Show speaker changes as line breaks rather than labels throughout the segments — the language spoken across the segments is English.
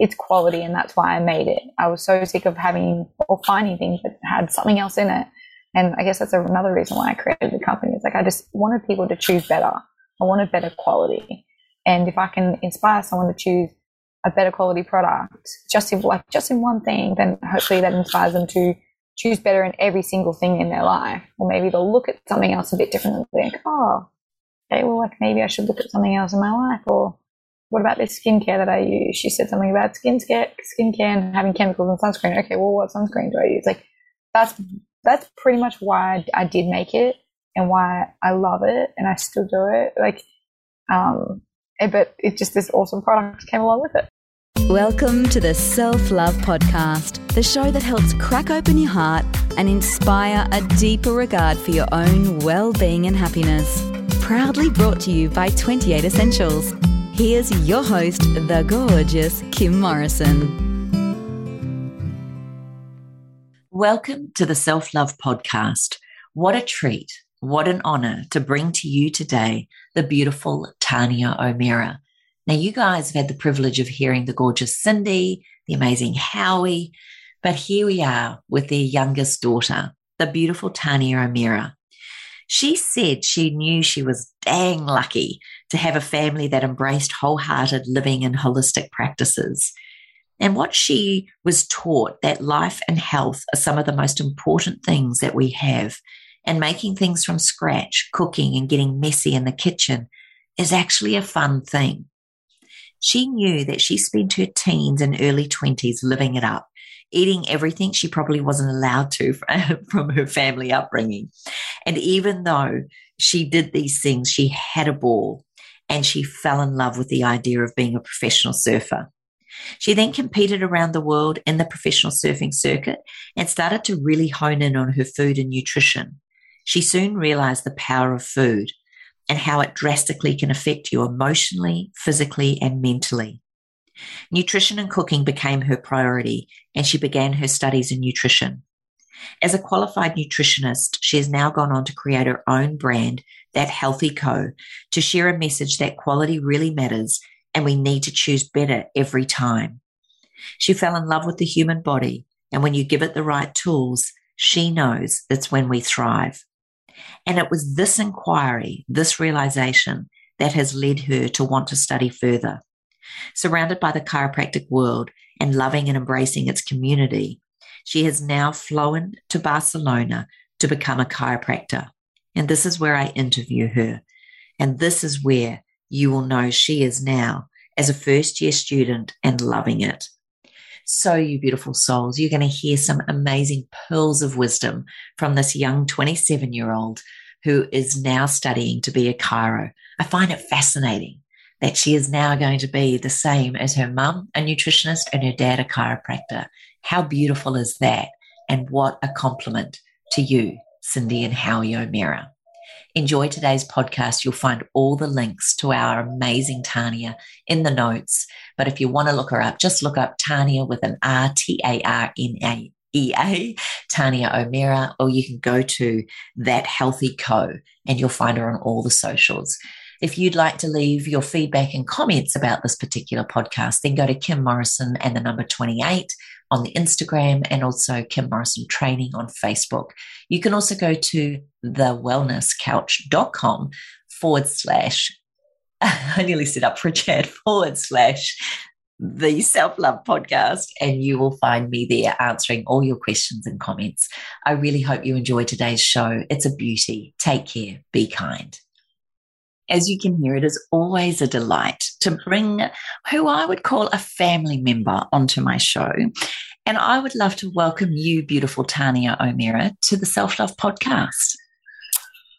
it's quality and that's why I made it. I was so sick of having or finding things that had something else in it. And I guess that's another reason why I created the company. It's like I just wanted people to choose better. I wanted better quality. And if I can inspire someone to choose a better quality product, just in like just in one thing, then hopefully that inspires them to choose better in every single thing in their life. Or maybe they'll look at something else a bit differently and think, oh, okay, well, like maybe I should look at something else in my life. Or what about this skincare that I use? She said something about skincare, skincare and having chemicals and sunscreen. Okay, well, what sunscreen do I use? Like that's that's pretty much why I, did make it and why I love it and I still do it. Like, um, eh, but it just this awesome product came along with it.
Welcome to the Self Love Podcast, the show that helps crack open your heart and inspire a deeper regard for your own well being and happiness. Proudly brought to you by 28 Essentials. Here's your host, the gorgeous Kim Morrison.
Welcome to the Self Love Podcast. What a treat, what an honor to bring to you today the beautiful Tarnia O'Meara. Now, you guys have had the privilege of hearing the gorgeous Cyndi, the amazing Howie, but here we are with their youngest daughter, the beautiful Tarnia O'Meara. She said she knew she was dang lucky to have a family that embraced wholehearted living and holistic practices. And what she was taught that life and health are some of the most important things that we have. And making things from scratch, cooking and getting messy in the kitchen is actually a fun thing. She knew that she spent her teens and early 20s living it up, eating everything she probably wasn't allowed to from her family upbringing. And even though she did these things, she had a ball and she fell in love with the idea of being a professional surfer. She then competed around the world in the professional surfing circuit and started to really hone in on her food and nutrition. She soon realized the power of food and how it drastically can affect you emotionally, physically, and mentally. Nutrition and cooking became her priority, and she began her studies in nutrition. As a qualified nutritionist, she has now gone on to create her own brand, That Healthy Co., to share a message that quality really matters and we need to choose better every time. She fell in love with the human body, and when you give it the right tools, she knows that's when we thrive. And it was this inquiry, this realization, that has led her to want to study further. Surrounded by the chiropractic world and loving and embracing its community, she has now flown to Barcelona to become a chiropractor. And this is where I interview her. And this is where you will know she is now as a first year student and loving it. So, you beautiful souls, you're going to hear some amazing pearls of wisdom from this young 27 year old who is now studying to be a chiro. I find it fascinating that she is now going to be the same as her mum, a nutritionist, and her dad, a chiropractor. How beautiful is that? And what a compliment to you, Cyndi and Howie O'Meara. Enjoy today's podcast. You'll find all the links to our amazing Tarnia in the notes. But if you want to look her up, just look up Tarnia with an R T A R N A E A, Tarnia O'Meara, or you can go to That Healthy Co and you'll find her on all the socials. If you'd like to leave your feedback and comments about this particular podcast, then go to Kim Morrison and the number 28 on the Instagram and also Kim Morrison Training on Facebook. You can also go to thewellnesscouch.com forward slash, I nearly set up for a chat, forward slash the Self Love Podcast, and you will find me there answering all your questions and comments. I really hope you enjoy today's show. It's a beauty. Take care. Be kind. As you can hear, it is always a delight to bring who I would call a family member onto my show. And I would love to welcome you, beautiful Tarnia O'Meara, to the Self Love Podcast.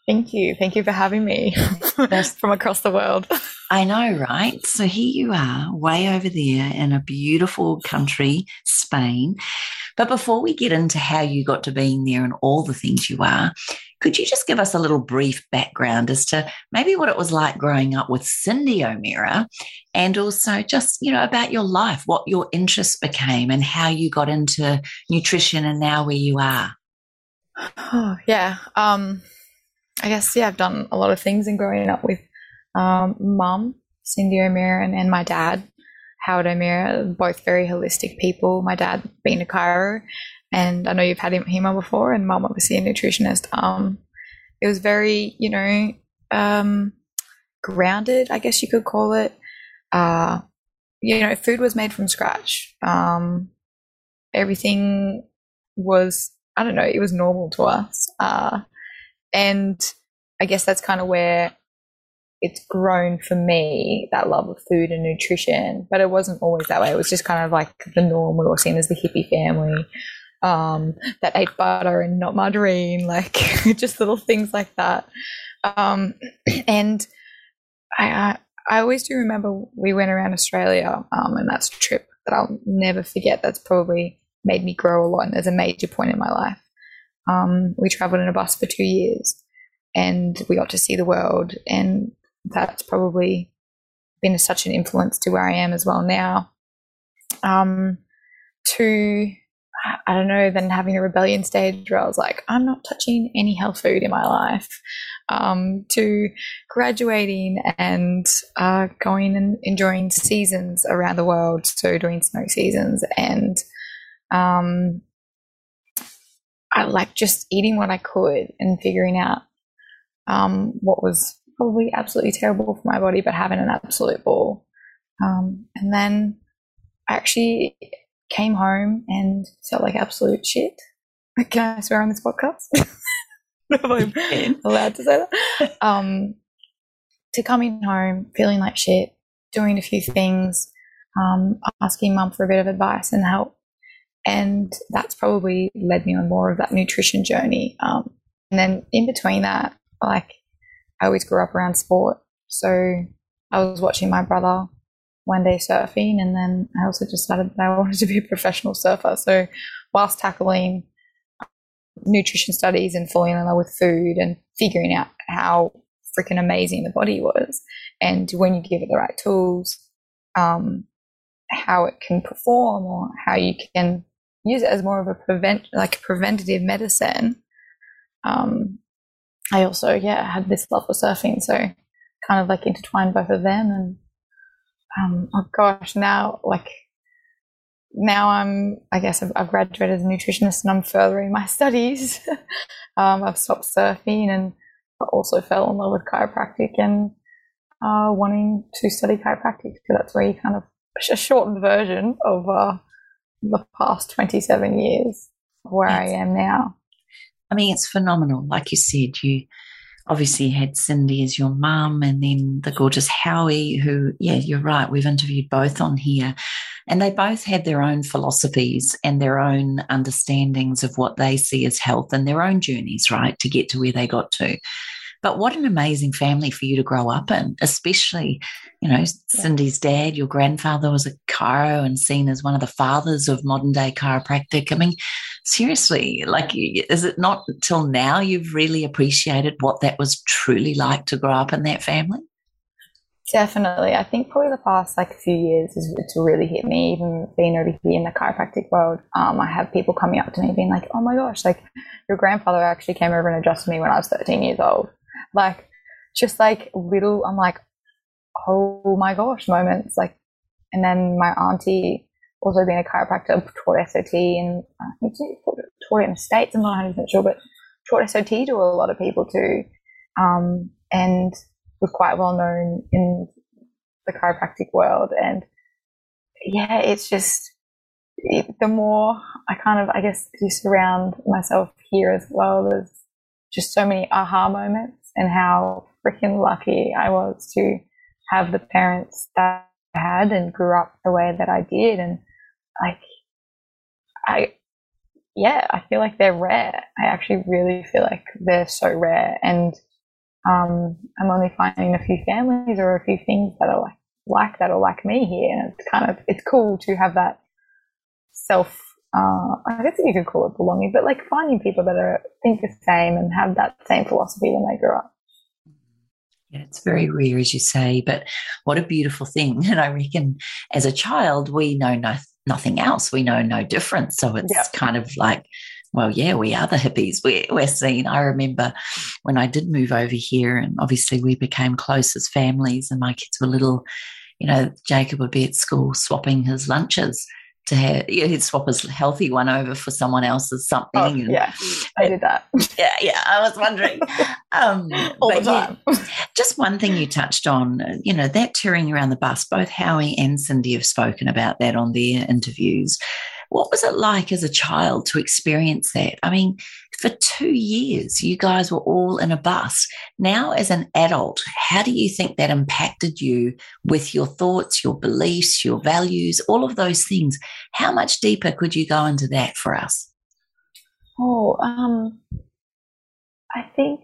Thank you. Thank you for having me from across the world.
I know, right? So here you are, way over there in a beautiful country, Spain. But before we get into how you got to being there and all the things you are, could you just give us a little brief background as to maybe what it was like growing up with Cyndi O'Meara and also just, you know, about your life, what your interests became and how you got into nutrition and now where you are?
Oh, yeah. Um, I guess, yeah, I've done a lot of things in growing up with um, mum, Cyndi O'Meara, and, and my dad, Howard O'Meara, both very holistic people. My dad being a chiro, and I know you've had him, on before, and mum obviously a nutritionist. Um, it was very, you know, um, grounded, I guess you could call it. Uh, you know, food was made from scratch. Um, everything was, I don't know, it was normal to us. Uh, and I guess that's kind of where it's grown for me that love of food and nutrition. But it wasn't always that way. It was just kind of like the norm. We were seen as the hippie family um, that ate butter and not margarine, like just little things like that. Um, and I, I, always do remember we went around Australia, um, and that's a trip that I'll never forget. That's probably made me grow a lot, and there's a major point in my life. Um, we traveled in a bus for two years, and we got to see the world, and that's probably been such an influence to where I am as well now. Um, to I don't know, then having a rebellion stage where I was like, I'm not touching any health food in my life, um, to graduating and uh, going and enjoying seasons around the world, so doing snow seasons and um, I like just eating what I could and figuring out um, what was probably absolutely terrible for my body, but having an absolute ball. Um, and then actually came home and felt like absolute shit. Can I swear on this podcast? I'm allowed to say that. Um, to coming home, feeling like shit, doing a few things, um, asking mum for a bit of advice and help. And that's probably led me on more of that nutrition journey. Um, and then in between that, like I always grew up around sport. So I was watching my brother one day surfing, and then I also decided that I wanted to be a professional surfer. So whilst tackling nutrition studies and falling in love with food and figuring out how freaking amazing the body was, and when you give it the right tools, um, how it can perform or how you can use it as more of a prevent like preventative medicine. Um, I also yeah had this love for surfing, so kind of like intertwined both of them and um, oh gosh, now like now I'm I guess I've, I've, graduated as a nutritionist and I'm furthering my studies. um, I've stopped surfing and also fell in love with chiropractic and uh, wanting to study chiropractic. So that's where you kind of a shortened version of uh, the past 27 years where I am now.
I mean, it's phenomenal. Like you said, you obviously had Cyndi as your mum and then the gorgeous Howie, who, yeah, you're right, we've interviewed both on here. And they both had their own philosophies and their own understandings of what they see as health and their own journeys, right, to get to where they got to. But what an amazing family for you to grow up in, especially, you know, Cyndi's dad, your grandfather was a chiro and seen as one of the fathers of modern day chiropractic. I mean, seriously, like, is it not till now you've really appreciated what that was truly like to grow up in that family?
Definitely. I think probably the past like few years is it's really hit me, even being over here in the chiropractic world. Um, I have people coming up to me being like, oh my gosh, like your grandfather actually came over and adjusted me when I was 13 years old. Like, just like little, I'm like, oh my gosh, moments. Like, and then my auntie, also being a chiropractor, taught SOT and I think she taught it in the States, I'm not 100% sure, but taught SOT to a lot of people too. Um, and was quite well known in the chiropractic world. And yeah, it's just, it, the more I kind of, I guess, you surround myself here as well, there's just so many aha moments and how freaking lucky I was to have the parents that I had and grew up the way that I did. And like, I, yeah, I feel like they're rare. I actually really feel like they're so rare. And um, I'm only finding a few families or a few things that are like, like that or like me here. And it's kind of, it's cool to have that self uh, I guess you could call it belonging, but like finding people that are think the same and have that same philosophy when they grow up.
Yeah, it's very rare, as you say, but what a beautiful thing. And I reckon as a child, we know no, nothing else. We know no difference. So it's yeah. kind of like, well, yeah, we are the hippies. We're, we're seen. I remember when I did move over here, and obviously we became close as families, and my kids were little you know, Jacob would be at school swapping his lunches to have, yeah, he'd swap his healthy one over for someone else's something.
Oh, yeah, I did that.
Yeah, yeah, I was wondering. Um,
All the time.
Yeah, just one thing you touched on, you know, that touring around the bus, both Howie and Cyndi have spoken about that on their interviews. What was it like as a child to experience that? I mean, for two years, you guys were all in a bus. Now, as an adult, how do you think that impacted you with your thoughts, your beliefs, your values, all of those things? How much deeper could you go into that for us?
Oh, um, I think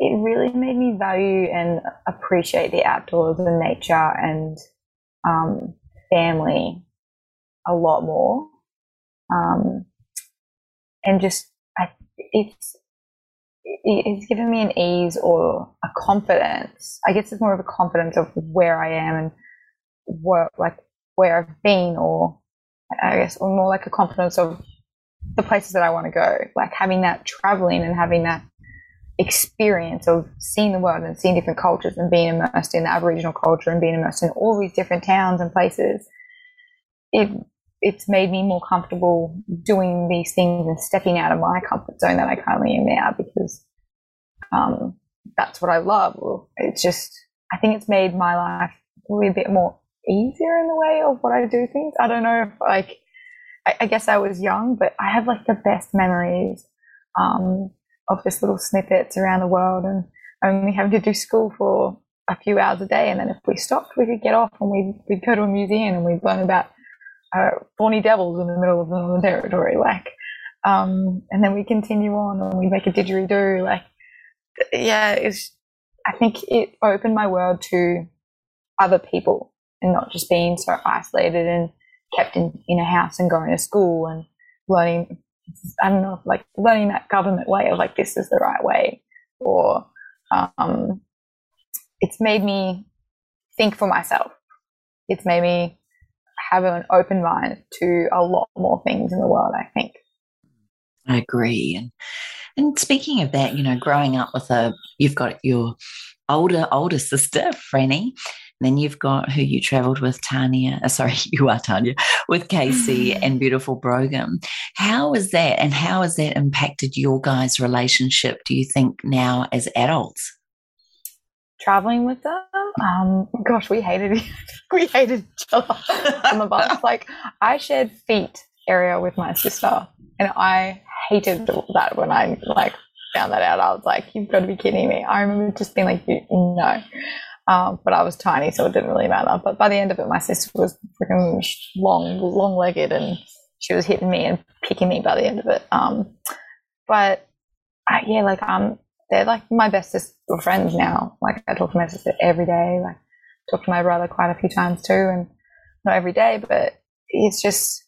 it really made me value and appreciate the outdoors and nature and um, family a lot more. Um, and just, I, it's, it's given me an ease or a confidence. I guess it's more of a confidence of where I am and where, like, where I've been, or I guess, or more like a confidence of the places that I want to go. Like having that traveling and having that experience of seeing the world and seeing different cultures and being immersed in the Aboriginal culture and being immersed in all these different towns and places. It it's made me more comfortable doing these things and stepping out of my comfort zone that I currently am now because um, that's what I love. It's just, I think it's made my life a bit more easier in the way of what I do things. I don't know if like, I, I guess I was young, but I have like the best memories um, of just little snippets around the world and only having to do school for a few hours a day. And then if we stopped, we could get off and we'd, we'd go to a museum and we'd learn about uh, thorny devils in the middle of the Northern Territory, like, um, and then we continue on and we make a didgeridoo, like, yeah, it's, I think it opened my world to other people and not just being so isolated and kept in, in a house and going to school and learning, I don't know, like learning that government way of like, this is the right way or, um, it's made me think for myself. It's made me have an open mind to a lot more things in the world, I think.
I agree. And and speaking of that, you know, growing up with a you've got your older older sister, Franny, then you've got who you travelled with, Tarnia. Uh, sorry, you are Tarnia, with Casey and beautiful Brogan. How is that, and how has that impacted your guys' relationship? Do you think now as adults?
Traveling with them. Um, gosh, we hated we hated each other on the bus. Like I shared feet area with my sister, and I hated that when I like found that out. I was like, "You've got to be kidding me!" I remember just being like, "No." Um, but I was tiny, so it didn't really matter. But by the end of it, my sister was freaking long, long-legged, and she was hitting me and picking me by the end of it. Um, but I, yeah, like um, they're like my bestest friends now. Like I talk to my sister every day. Like talk to my brother quite a few times too, and not every day, but it's just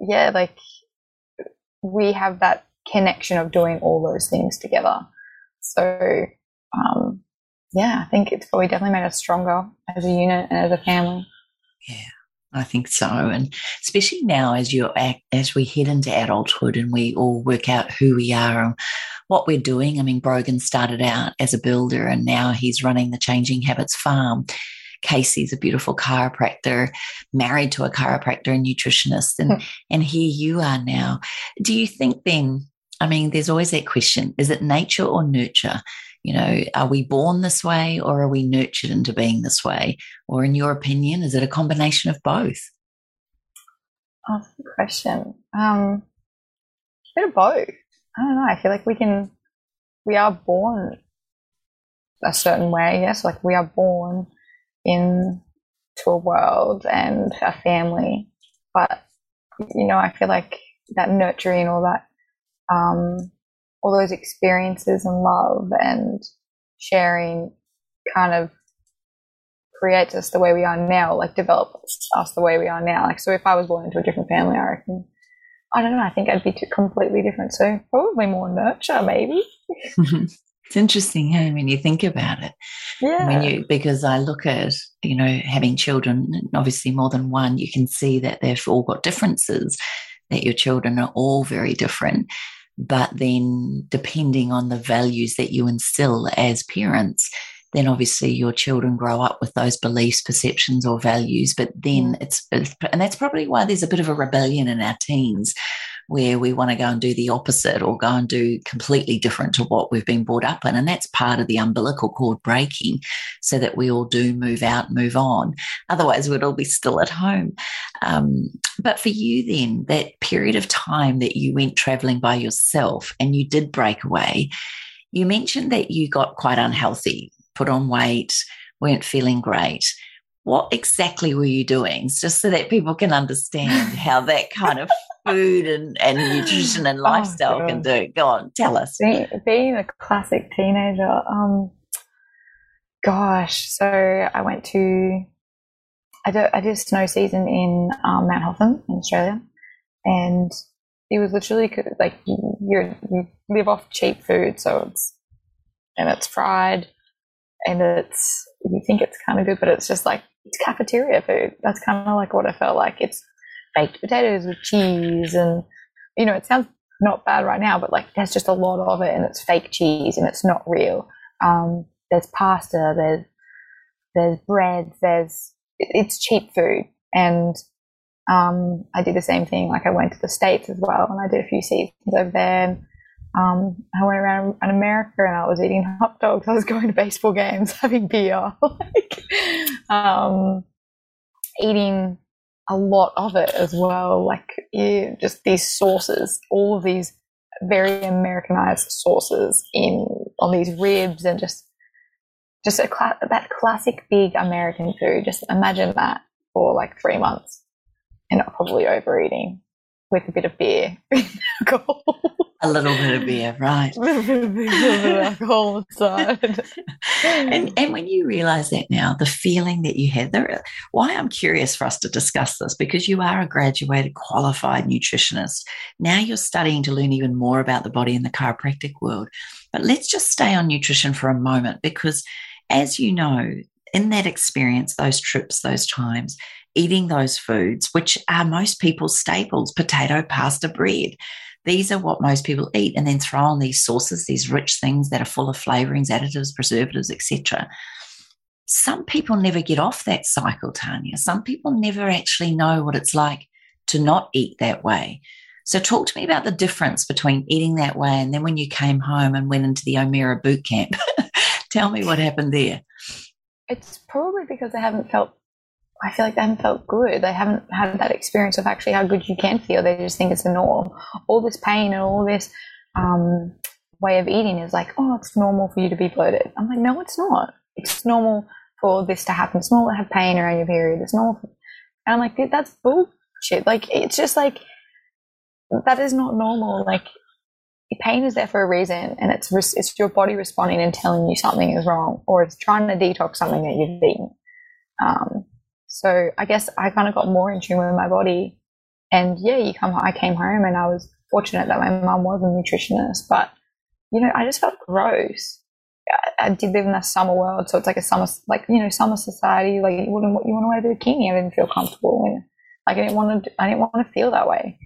yeah, like we have that connection of doing all those things together. So um, yeah, I think it's probably definitely made us stronger as a unit and as a family.
Yeah. I think so, and especially now as you as we head into adulthood and we all work out who we are and what we're doing. I mean, Brogan started out as a builder, and now he's running the Changing Habits Farm. Casey's a beautiful chiropractor, married to a chiropractor and nutritionist, and and here you are now. Do you think then? I mean, there's always that question: is it nature or nurture? You know, are we born this way or are we nurtured into being this way? Or, in your opinion, is it a combination of both?
Oh, good question. Um, a bit of both. I don't know. I feel like we can, we are born a certain way. Yes, like we are born into a world and a family, but you know, I feel like that nurturing, all that um, all those experiences and love and sharing kind of creates us the way we are now, like develops us the way we are now. Like, so if I was born into a different family, I reckon, I don't know, I think I'd be completely different. So probably more nurture, maybe.
it's interesting, hey, when you think about it.
Yeah.
When you, because I look at, you know, having children, obviously more than one, you can see that they've all got differences, that your children are all very different but then depending on the values that you instill as parents, then obviously your children grow up with those beliefs, perceptions, or values. But then it's, and that's probably why there's a bit of a rebellion in our teens where we want to go and do the opposite or go and do completely different to what we've been brought up in. And that's part of the umbilical cord breaking so that we all do move out, move on. Otherwise, we'd all be still at home. Um, but for you, then, that period of time that you went traveling by yourself and you did break away, you mentioned that you got quite unhealthy, put on weight, weren't feeling great. What exactly were you doing? Just so that people can understand how that kind of food and, and nutrition and oh, lifestyle oh, can do. Go on tell us.
Being, being a classic teenager um gosh. So i went to i did, I did a snow season in um, mount hotham in australia. And it was literally like you you live off cheap food. So it's and it's fried and it's you think it's kind of good but it's just like it's cafeteria food. That's kind of like what I felt like. It's baked potatoes with cheese, and you know, it sounds not bad right now, but like there's just a lot of it, and it's fake cheese, and it's not real. Um, there's pasta, there's there's bread, there's it's cheap food, and um, I did the same thing. Like I went to the states as well, and I did a few seasons over there. And, um, I went around in America and I was eating hot dogs. I was going to baseball games, having beer, like, um, eating a lot of it as well. Like yeah, just these sauces, all of these very Americanized sauces in on these ribs and just just a cla- that classic big American food. Just imagine that for like three months and probably overeating with a bit of beer.
a little bit of beer, right? a little bit of alcohol inside. and and when you realise that now, the feeling that you had there, why I'm curious for us to discuss this because you are a graduated, qualified nutritionist. Now you're studying to learn even more about the body in the chiropractic world. But let's just stay on nutrition for a moment because, as you know, in that experience, those trips, those times, eating those foods, which are most people's staples potato, pasta, bread. These are what most people eat, and then throw on these sauces, these rich things that are full of flavorings, additives, preservatives, etc. Some people never get off that cycle, Tarnia. Some people never actually know what it's like to not eat that way. So, talk to me about the difference between eating that way and then when you came home and went into the O'Meara boot camp. Tell me what happened there.
It's probably because I haven't felt I feel like they haven't felt good. They haven't had that experience of actually how good you can feel. They just think it's a norm. All this pain and all this um, way of eating is like, oh, it's normal for you to be bloated. I'm like, no, it's not. It's normal for this to happen. It's normal to have pain around your period. It's normal. And I'm like, that's bullshit. Like, it's just like, that is not normal. Like, pain is there for a reason and it's, it's your body responding and telling you something is wrong or it's trying to detox something that you've eaten. Um, so I guess I kind of got more in tune with my body. And yeah, you come, I came home and I was fortunate that my mum was a nutritionist, but you know, I just felt gross. I, did live in a summer world, so it's like a summer, like you know, summer society. Like you wouldn't, you want to wear a bikini. I didn't feel comfortable. And, like I didn't want to, I didn't want to feel that way.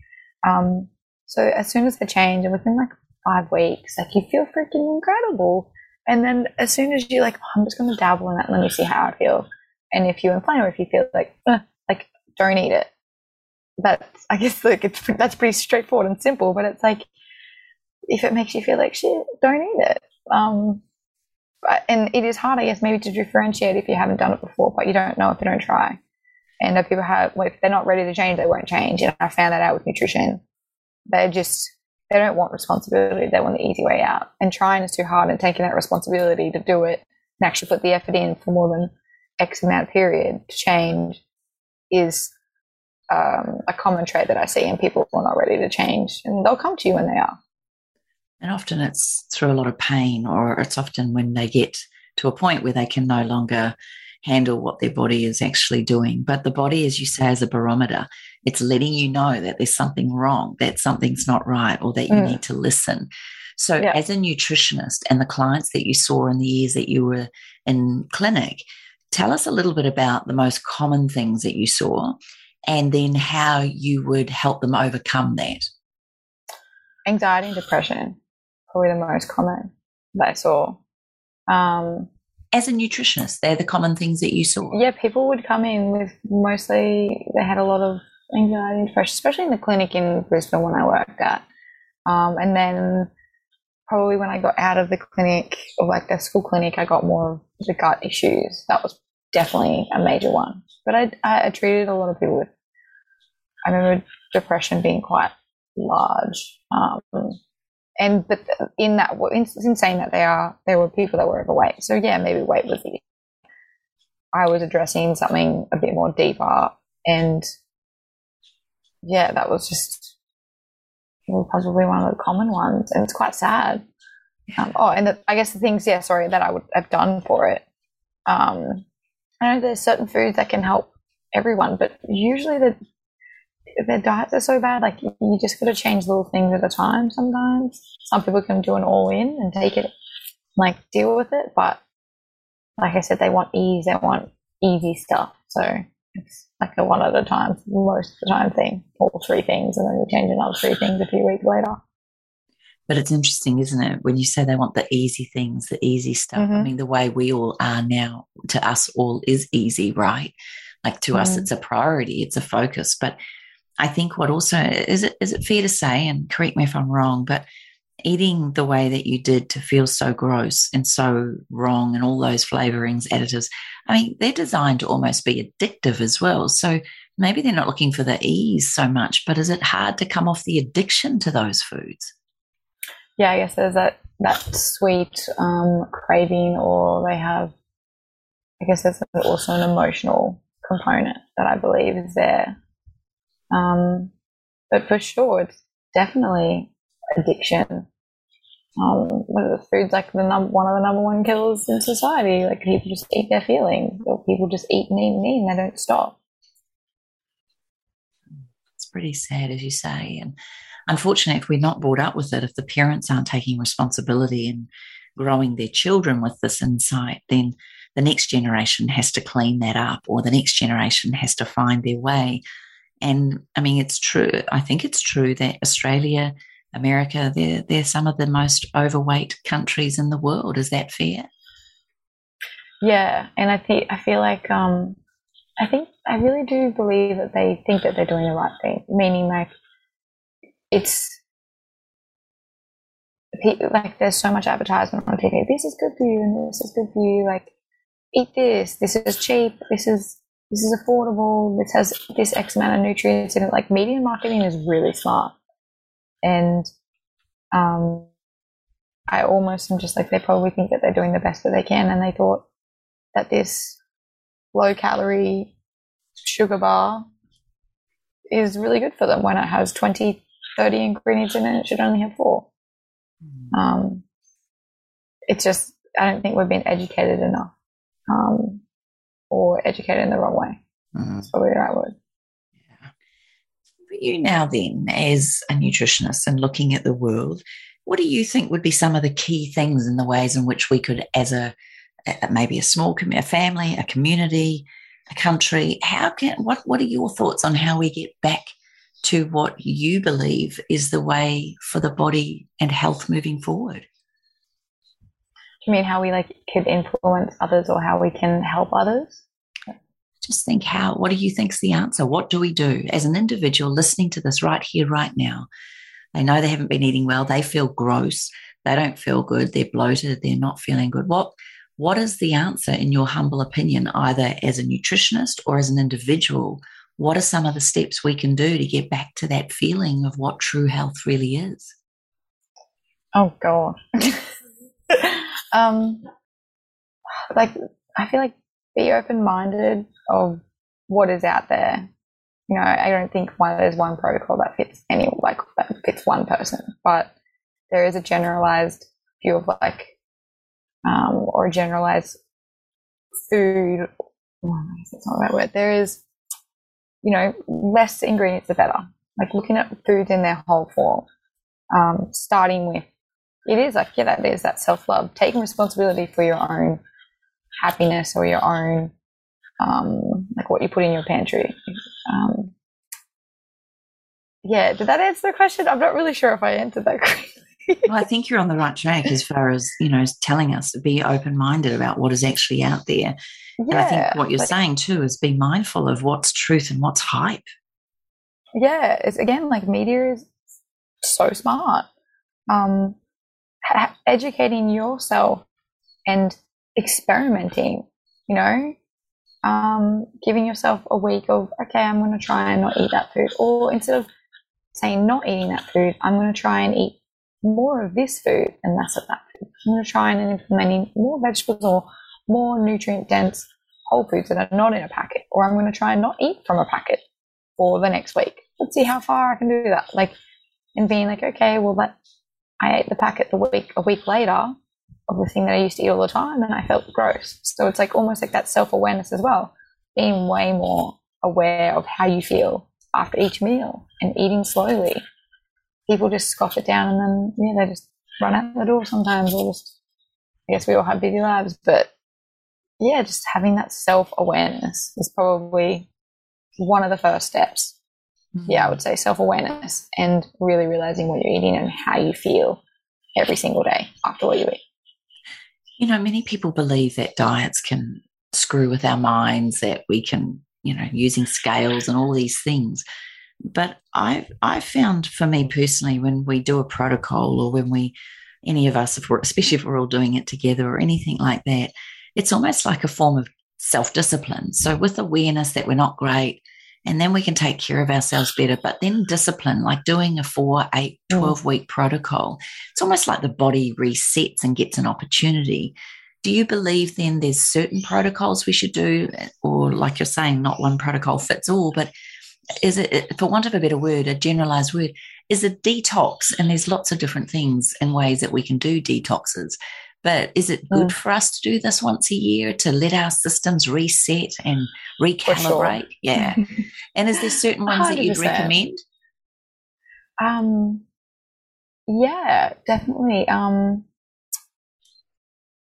Um, so as soon as I changed, and within like five weeks, like you feel freaking incredible. And then as soon as you're like, oh, I'm just going to dabble in that, let me see how I feel and if you incline or if you feel like uh, like don't eat it. That's i guess like it's that's pretty straightforward and simple but it's like if it makes you feel like shit don't eat it. Um but, and it is hard i guess maybe to differentiate if you haven't done it before but you don't know if you don't try. And if people have well, if they're not ready to change they won't change. And i found that out with nutrition. They're just they don't want responsibility. They want the easy way out. And trying is too hard and taking that responsibility to do it and actually put the effort in for more than X amount period to change is um, a common trait that I see in people who are not ready to change. And they'll come to you when they are.
And often it's through a lot of pain, or it's often when they get to a point where they can no longer handle what their body is actually doing. But the body, as you say, is a barometer. It's letting you know that there's something wrong, that something's not right, or that you mm. need to listen. So, yeah. as a nutritionist and the clients that you saw in the years that you were in clinic, Tell us a little bit about the most common things that you saw and then how you would help them overcome that.
Anxiety and depression, probably the most common that I saw. Um,
as a nutritionist, they're the common things that you saw.
Yeah, people would come in with mostly they had a lot of anxiety and depression, especially in the clinic in Brisbane when I worked at. Um, and then probably when I got out of the clinic, or like the school clinic, I got more of the gut issues. That was definitely a major one. But I, I treated a lot of people with, I remember depression being quite large. Um, and but in that, in, in saying that they are, there were people that were overweight. So yeah, maybe weight was the. I was addressing something a bit more deeper, and yeah, that was just probably one of the common ones, and it's quite sad. Um, oh, and the, I guess the things, yeah, sorry, that I would have done for it. Um, I know there's certain foods that can help everyone, but usually the their diets are so bad. Like you just got to change little things at a time. Sometimes some people can do an all in and take it, like deal with it. But like I said, they want ease. They want easy stuff. So it's like a one at a time, most of the time thing. All three things, and then you change another three things a few weeks later.
But it's interesting, isn't it? When you say they want the easy things, the easy stuff. Mm-hmm. I mean, the way we all are now, to us all is easy, right? Like to mm-hmm. us, it's a priority, it's a focus. But I think what also is it is it fair to say, and correct me if I'm wrong, but eating the way that you did to feel so gross and so wrong and all those flavorings, additives, I mean, they're designed to almost be addictive as well. So maybe they're not looking for the ease so much, but is it hard to come off the addiction to those foods?
Yeah, I guess there's that that sweet um, craving, or they have. I guess there's also an emotional component that I believe is there um, but for sure, it's definitely addiction. Um, the foods like the num- one of the number one killers in society? Like people just eat their feelings, or people just eat and eat and eat, and they don't stop.
It's pretty sad, as you say, and unfortunately, if we're not brought up with it, if the parents aren't taking responsibility and growing their children with this insight, then the next generation has to clean that up, or the next generation has to find their way and I mean, it's true. I think it's true that Australia, America, they're, they're some of the most overweight countries in the world. Is that fair?
Yeah. And I think, I feel like, um, I think, I really do believe that they think that they're doing the right thing, meaning like it's, like there's so much advertisement on TV. This is good for you, and this is good for you. Like, eat this. This is cheap. This is this is affordable, this has this X amount of nutrients in it. Like media marketing is really smart. And um, I almost am just like, they probably think that they're doing the best that they can. And they thought that this low calorie sugar bar is really good for them when it has 20, 30 ingredients in it. It should only have four. Mm. Um, it's just, I don't think we've been educated enough. Um, or educated in the wrong way. Mm-hmm. That's probably the right word.
Yeah. For you now, then, as a nutritionist and looking at the world, what do you think would be some of the key things in the ways in which we could, as a, a maybe a small com- a family, a community, a country, how can what what are your thoughts on how we get back to what you believe is the way for the body and health moving forward?
you mean how we like could influence others or how we can help others?
Just think how, what do you think's the answer? What do we do as an individual listening to this right here, right now? They know they haven't been eating well. They feel gross. They don't feel good. They're bloated. They're not feeling good. What, what is the answer in your humble opinion, either as a nutritionist or as an individual? What are some of the steps we can do to get back to that feeling of what true health really is?
Oh, God. Um, like I feel like be open minded of what is out there. You know, I don't think one there's one protocol that fits any like that fits one person, but there is a generalized view of like um, or a generalized food. Oh, that's not right word. There is, you know, less ingredients the better. Like looking at foods in their whole form, um, starting with it is like yeah that is that self-love taking responsibility for your own happiness or your own um, like what you put in your pantry. Um, yeah did that answer the question? I'm not really sure if i answered that correctly
well, I think you're on the right track as far as, you know, telling us to be open minded about what is actually out there. Yeah, and I think what you're like, saying too is be mindful of what's truth and what's hype.
Yeah, it's again like media is so smart. Um, ha- educating yourself and experimenting, you know, um, giving yourself a week of, okay, I'm going to try and not eat that food. Or instead of saying not eating that food, I'm going to try and eat more of this food and less of that food. I'm going to try and implement more vegetables or more nutrient dense whole foods that are not in a packet. Or I'm going to try and not eat from a packet for the next week. Let's see how far I can do that. Like, and being like, okay, well, that I ate the packet the week a week later of the thing that I used to eat all the time, and I felt gross. So it's like almost like that self awareness as well, being way more aware of how you feel after each meal and eating slowly. People just scoff it down and then yeah, they just run out the door sometimes, or just I guess we all have busy lives, but yeah, just having that self awareness is probably one of the first steps Mm-hmm. Yeah, I would say self awareness and really realizing what you're eating and how you feel every single day after what you eat.
You know, many people believe that diets can screw with our minds, that we can, you know, using scales and all these things. But I've I've found for me personally, when we do a protocol or when we any of us, if we're, especially if we're all doing it together or anything like that, it's almost like a form of self discipline. So with awareness that we're not great, and then we can take care of ourselves better. But then discipline, like doing a four, eight, mm. 12 week protocol, it's almost like the body resets and gets an opportunity. Do you believe then there's certain protocols we should do, or like you're saying, not one protocol fits all, but is it, for want of a better word, a generalized word, is a detox? And there's lots of different things and ways that we can do detoxes. But is it good mm. for us to do this once a year to let our systems reset and recalibrate? Sure. Yeah. and is there certain ones 100%. that you'd recommend?
Um, yeah, definitely. Um,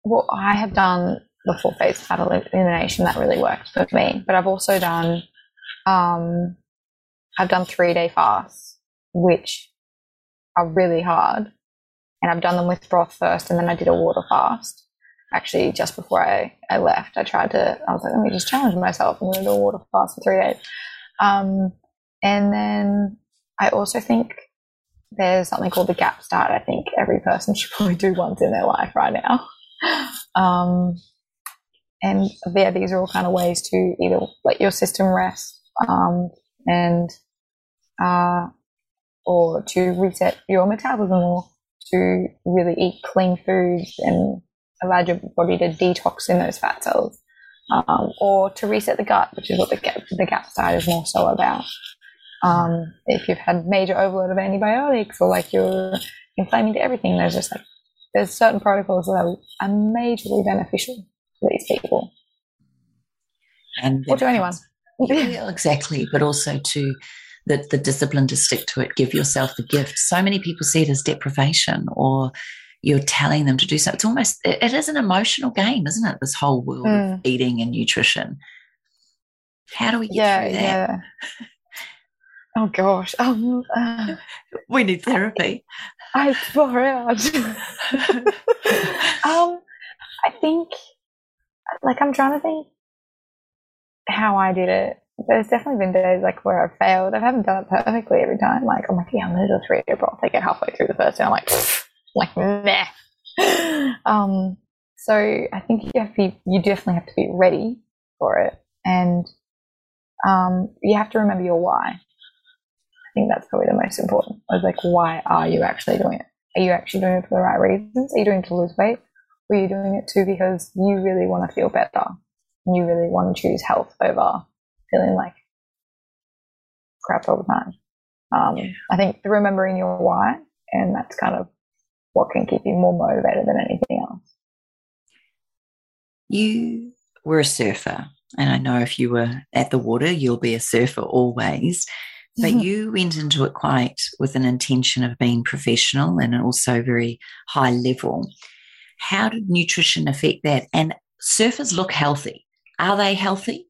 well, I have done the full face fat elimination that really worked for me, but I've also done, um, I've done three day fasts, which are really hard and I've done them with broth first, and then I did a water fast. Actually, just before I, I left, I tried to. I was like, let me just challenge myself. To do a water fast for three days. Um, and then I also think there's something called the gap start. I think every person should probably do once in their life right now. Um, and yeah, these are all kind of ways to either let your system rest um, and uh, or to reset your metabolism or to really eat clean foods and allow your body to detox in those fat cells, um, or to reset the gut, which is what the gap, the gap start is more so about. Um, if you've had major overload of antibiotics or like you're inflaming to everything, there's just like there's certain protocols that are, majorly beneficial for these people.
And
or to anyone.
Yeah, exactly. But also to the, the discipline to stick to it, give yourself the gift. So many people see it as deprivation or you're telling them to do so. It's almost, it, it is an emotional game, isn't it? This whole world mm. of eating and nutrition. How do we get yeah, through that? Yeah.
Oh gosh. Um, uh,
we need therapy.
I, I out. um, I think, like, I'm trying to think how I did it there's definitely been days like where I've failed. I haven't done it perfectly every time. Like I'm like, yeah, I'm gonna do a three day broth. I get halfway through the first day, I'm like, like nah. um, so I think you have to be, you definitely have to be ready for it, and um, you have to remember your why. I think that's probably the most important. I Was like, why are you actually doing it? Are you actually doing it for the right reasons? Are you doing it to lose weight? Or are you doing it too because you really want to feel better? And you really want to choose health over feeling like crap all the time. Um, yeah. I think remembering your why, and that's kind of what can keep you more motivated than anything else.
You were a surfer, and I know if you were at the water, you'll be a surfer always. But you went into it quite with an intention of being professional and also very high level. How did nutrition affect that? And surfers look healthy. Are they healthy?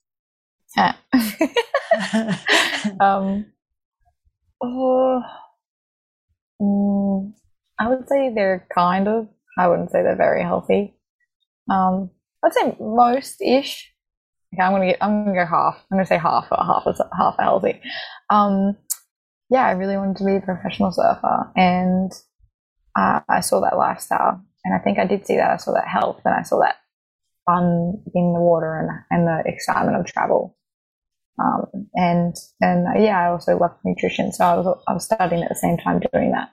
Um, oh, mm, I would say they're kind of. I wouldn't say they're very healthy. Um, I'd say most-ish. Okay, I'm gonna get. I'm gonna go half. I'm gonna say half. Or half is half healthy. Um, yeah, I really wanted to be a professional surfer, and uh, I saw that lifestyle, and I think I did see that. I saw that health, and I saw that fun in the water and and the excitement of travel. Um, and and uh, yeah, I also loved nutrition, so I was I was studying at the same time doing that,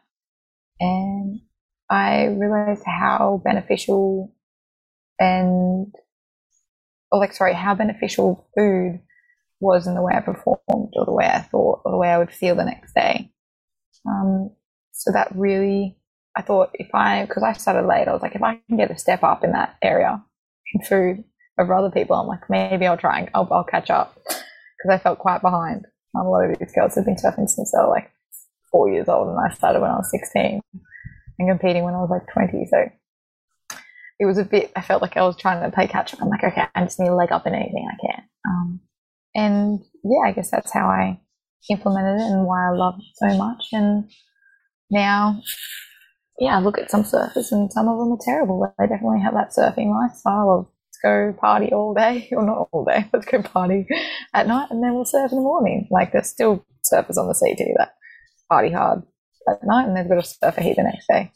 and I realized how beneficial and or like sorry, how beneficial food was in the way I performed, or the way I thought, or the way I would feel the next day. Um, so that really, I thought if I, because I started late, I was like, if I can get a step up in that area in food over other people, I'm like, maybe I'll try and I'll, I'll catch up because I felt quite behind. Um, a lot of these girls have been surfing since they were like four years old, and I started when I was 16 and competing when I was like 20. So it was a bit, I felt like I was trying to play catch up. I'm like, okay, I just need a leg up in anything I can. Um, and yeah, I guess that's how I implemented it and why I love it so much. And now, yeah, I look at some surfers and some of them are terrible. They definitely have that surfing lifestyle of go party all day, or not all day, let's go party at night and then we'll surf in the morning. Like there's still surfers on the sea CT that party hard at night and they've got to surf a heat the next day.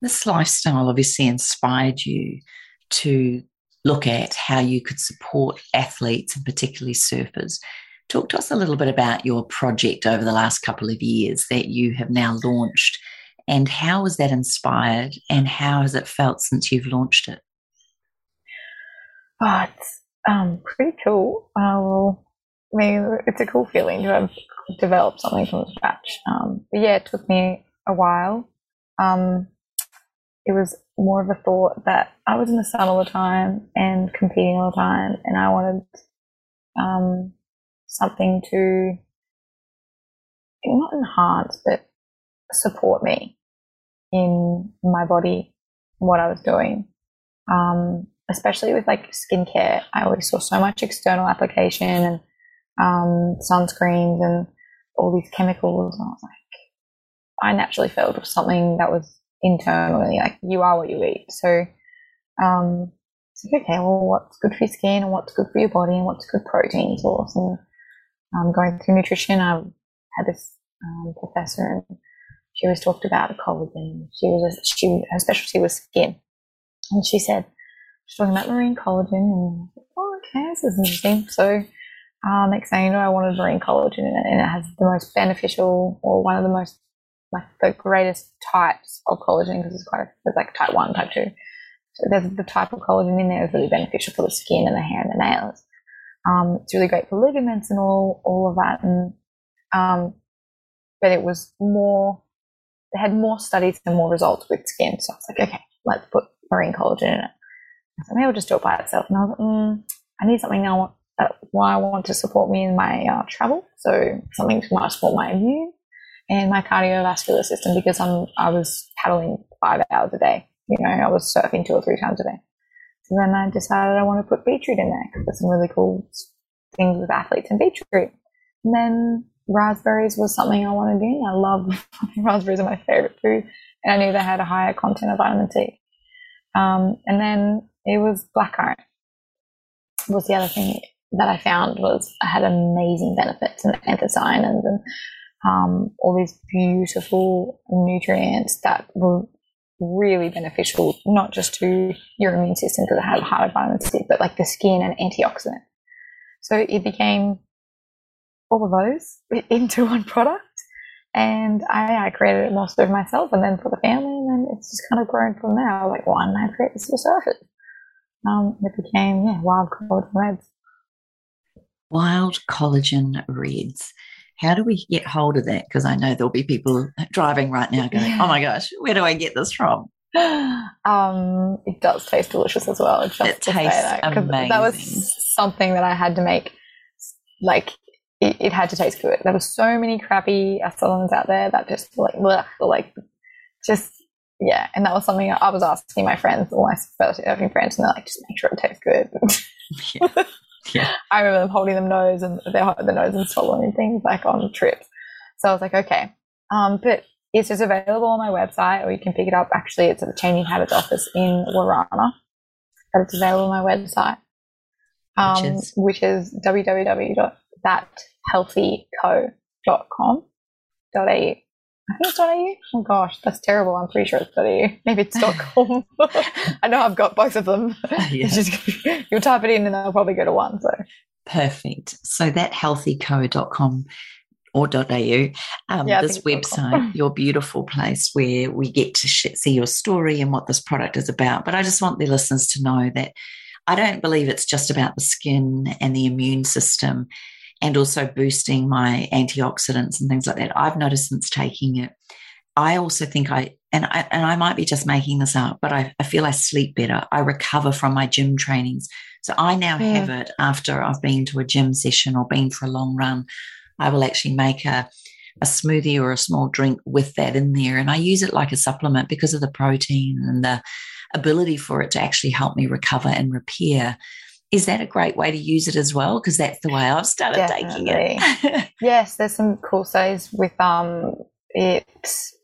This lifestyle obviously inspired you to look at how you could support athletes and particularly surfers. Talk to us a little bit about your project over the last couple of years that you have now launched and how was that inspired and how has it felt since you've launched it?
It's um, pretty cool. Uh, well, I mean, it's a cool feeling to have developed something from scratch. Um, but yeah, it took me a while. Um, it was more of a thought that I was in the sun all the time and competing all the time, and I wanted um, something to not enhance, but support me in my body, what I was doing. Um, especially with like skincare, I always saw so much external application and um, sunscreens and all these chemicals. And I was like, I naturally felt was something that was internally, like you are what you eat. So, um, it's like, okay, well, what's good for your skin and what's good for your body and what's good protein source? And um, going through nutrition, I had this um, professor and she was talked about collagen. She was a, she her specialty was skin, and she said she's talking about marine collagen. And oh, okay, this is interesting. So uh, next thing you know, I wanted marine collagen it, and it has the most beneficial or one of the most like the greatest types of collagen because it's quite there's like type one, type two. So there's the type of collagen in there is really beneficial for the skin and the hair and the nails. Um, it's really great for ligaments and all all of that. And um, but it was more they had more studies and more results with skin. So I was like, okay, let's put marine collagen in it. I said, maybe I'll just do it by itself. And I was like, mm, I need something now why I want to support me in my uh, travel. So something to support my immune and my cardiovascular system because I'm I was paddling five hours a day. You know, I was surfing two or three times a day. So then I decided I want to put beetroot in there because there's some really cool things with athletes and beetroot. And then raspberries was something I wanted in. I love raspberries are my favorite food, and I knew they had a higher content of vitamin C. Um, and then it was black blackcurrant. Was the other thing that I found was I had amazing benefits and anthocyanins and um, all these beautiful nutrients that were really beneficial, not just to your immune system because it had vitamin C, but like the skin and antioxidant. So it became all of those into one product. And I, I created it most of myself and then for the family, and then it's just kind of grown from there. I was like, why didn't I create this for? Um, it became, yeah, Wild Collagen Reds.
Wild Collagen Reds. How do we get hold of that? Because I know there'll be people driving right now going, yeah. oh my gosh, where do I get this from?
Um, it does taste delicious as well.
Just it tastes that, amazing.
That was something that I had to make. Like it, it, had to taste good. There were so many crappy salons out there that just like bleh, like just yeah. And that was something I was asking my friends, all my surfing friends, and they're like, just make sure it tastes good.
yeah. Yeah.
I remember them holding them nose and their the nose and swallowing things like on trips. So I was like, okay. Um, but it's just available on my website, or you can pick it up. Actually, it's at the Changing Habits office in Warana, but it's available on my website, um, which is, which is www.thathealthyco.com.au. I think it's .au. Oh gosh, that's terrible. I'm pretty sure it's .au. Maybe it's .com. I know I've got both of them. Yeah. Just, you'll type it in and they'll probably go to one. So
perfect. So that healthyco.com or .au, um, yeah, this website, your beautiful place where we get to sh- see your story and what this product is about. But I just want the listeners to know that I don't believe it's just about the skin and the immune system and also boosting my antioxidants and things like that. I've noticed since taking it, I also think I and I and I might be just making this up, but I, I feel I sleep better. I recover from my gym trainings. So I now yeah. have it after I've been to a gym session or been for a long run. I will actually make a, a smoothie or a small drink with that in there. And I use it like a supplement because of the protein and the ability for it to actually help me recover and repair. Is that a great way to use it as well? Because that's the way I've started Definitely. taking it.
yes, there's some cool studies with um it's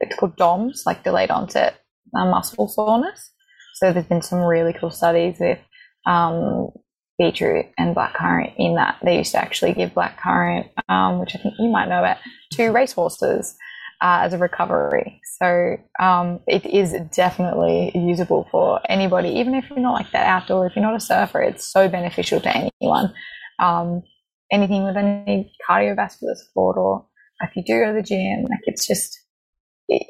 it's called DOMS, like delayed onset uh, muscle soreness. So there's been some really cool studies with um, beetroot and blackcurrant in that. They used to actually give blackcurrant, um, which I think you might know about, to racehorses uh, as a recovery. So um, it is definitely usable for anybody, even if you're not like that outdoor, if you're not a surfer, it's so beneficial to anyone. Um, anything with any cardiovascular support or if you do go to the gym, like it's just,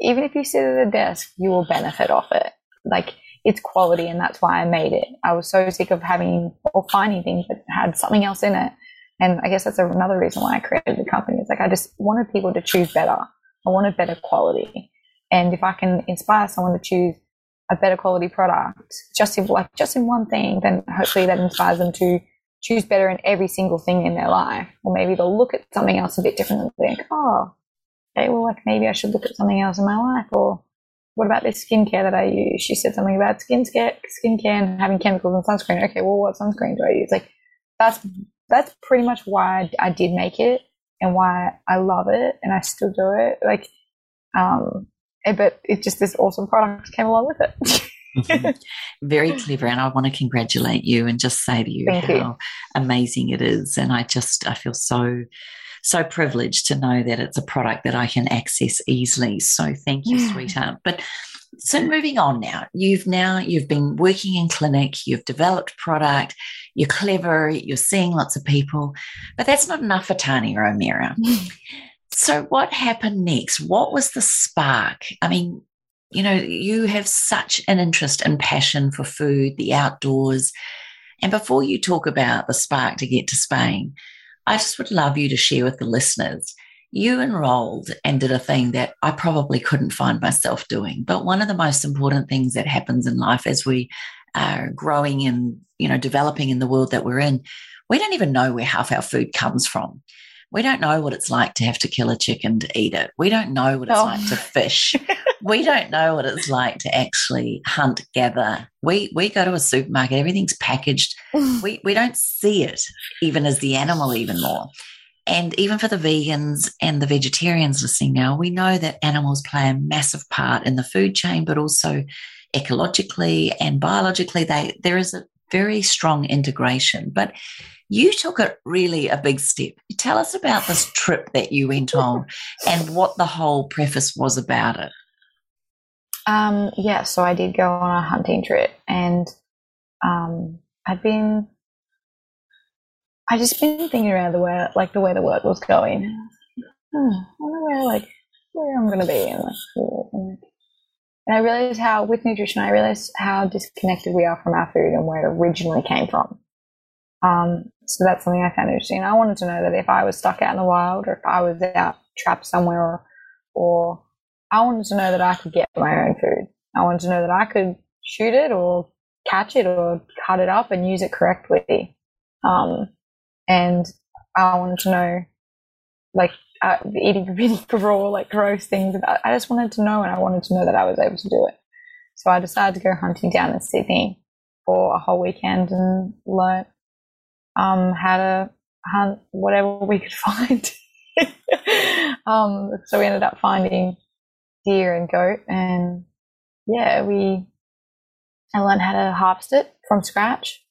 even if you sit at a desk, you will benefit off it. Like it's quality and that's why I made it. I was so sick of having or finding things that had something else in it. And I guess that's another reason why I created the company. It's like I just wanted people to choose better. I want a better quality. And if I can inspire someone to choose a better quality product, just in like just in one thing, then hopefully that inspires them to choose better in every single thing in their life. Or maybe they'll look at something else a bit differently and think, oh, okay, well, like maybe I should look at something else in my life. Or what about this skincare that I use? She said something about skincare, skincare and having chemicals and sunscreen. Okay, well, what sunscreen do I use? Like, that's that's pretty much why I did make it and why I love it and I still do it. Like, um, eh, but it's just this awesome product came along with it.
mm-hmm. Very clever, and I want to congratulate you and just say to you Thank how you. amazing it is. And I just I feel so so privileged to know that it's a product that I can access easily. So thank you, yeah. sweetheart. But so moving on now, you've now you've been working in clinic, you've developed product, you're clever, you're seeing lots of people, but that's not enough for Tarnia O'Meara. Hmm. so what happened next? What was the spark? I mean, you know, you have such an interest and passion for food, the outdoors. And before you talk about the spark to get to Spain, I just would love you to share with the listeners. You enrolled and did a thing that I probably couldn't find myself doing. But one of the most important things that happens in life as we are growing and, you know, developing in the world that we're in, we don't even know where half our food comes from. We don't know what it's like to have to kill a chicken to eat it. We don't know what it's oh. like to fish. we don't know what it's like to actually hunt, gather. We we go to a supermarket, everything's packaged. we we don't see it even as the animal even more. And even for the vegans and the vegetarians listening now, we know that animals play a massive part in the food chain, but also ecologically and biologically, they there is a very strong integration. But you took it really a big step. Tell us about this trip that you went on and what the whole preface was about it.
Um, yeah, so I did go on a hunting trip and um, I'd been, I just been thinking around the way, like the way the world was going. Hmm, I wonder where, like, where I'm to be in like, and I realized how, with nutrition, I realized how disconnected we are from our food and where it originally came from. Um, so that's something I found interesting. I wanted to know that if I was stuck out in the wild or if I was out trapped somewhere or, or I wanted to know that I could get my own food. I wanted to know that I could shoot it or catch it or cut it up and use it correctly. Um, and I wanted to know, like, uh, eating really raw, like gross things. About, I just wanted to know, and I wanted to know that I was able to do it. So I decided to go hunting down in Sydney for a whole weekend and learn um, how to hunt whatever we could find. um, so we ended up finding deer and goat, and yeah, we I learned how to harvest it from scratch.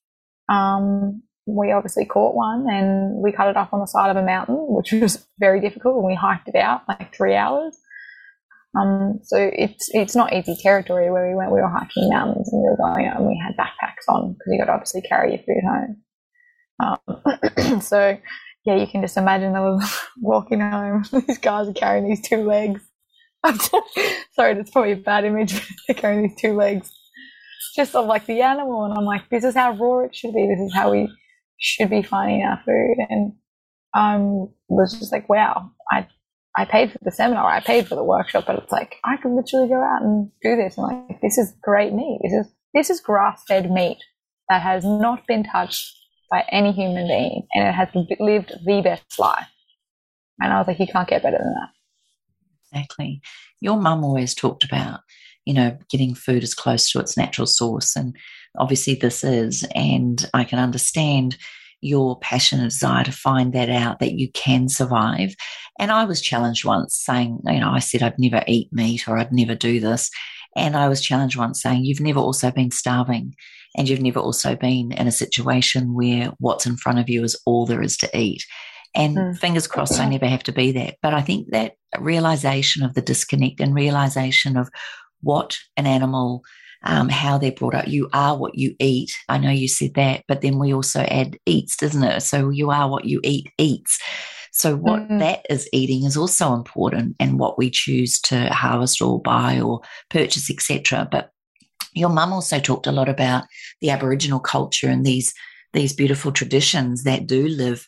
Um, we obviously caught one and we cut it up on the side of a mountain, which was very difficult. And we hiked it out like three hours. Um, so it's it's not easy territory where we went. We were hiking mountains and we were going out and we had backpacks on because you got to obviously carry your food home. Um, so yeah, you can just imagine I walking home. These guys are carrying these two legs. sorry, that's probably a bad image. They're carrying these two legs just of like the animal, and I'm like, this is how raw it should be. This is how we should be finding our food, and um, was just like, wow, I I paid for the seminar, I paid for the workshop, but it's like I could literally go out and do this, and like this is great meat. This is this is grass fed meat that has not been touched by any human being, and it has lived the best life. And I was like, you can't get better than that.
Exactly. Your mum always talked about, you know, getting food as close to its natural source, and obviously this is, and I can understand your passion and desire to find that out that you can survive. And I was challenged once saying, you know, I said I'd never eat meat or I'd never do this. And I was challenged once saying, you've never also been starving and you've never also been in a situation where what's in front of you is all there is to eat. And mm. fingers crossed, I never have to be that. But I think that realization of the disconnect and realization of what an animal um, how they're brought up. You are what you eat. I know you said that, but then we also add eats, doesn't it? So you are what you eat eats. So what mm-hmm. that is eating is also important, and what we choose to harvest or buy or purchase, etc. But your mum also talked a lot about the Aboriginal culture and these these beautiful traditions that do live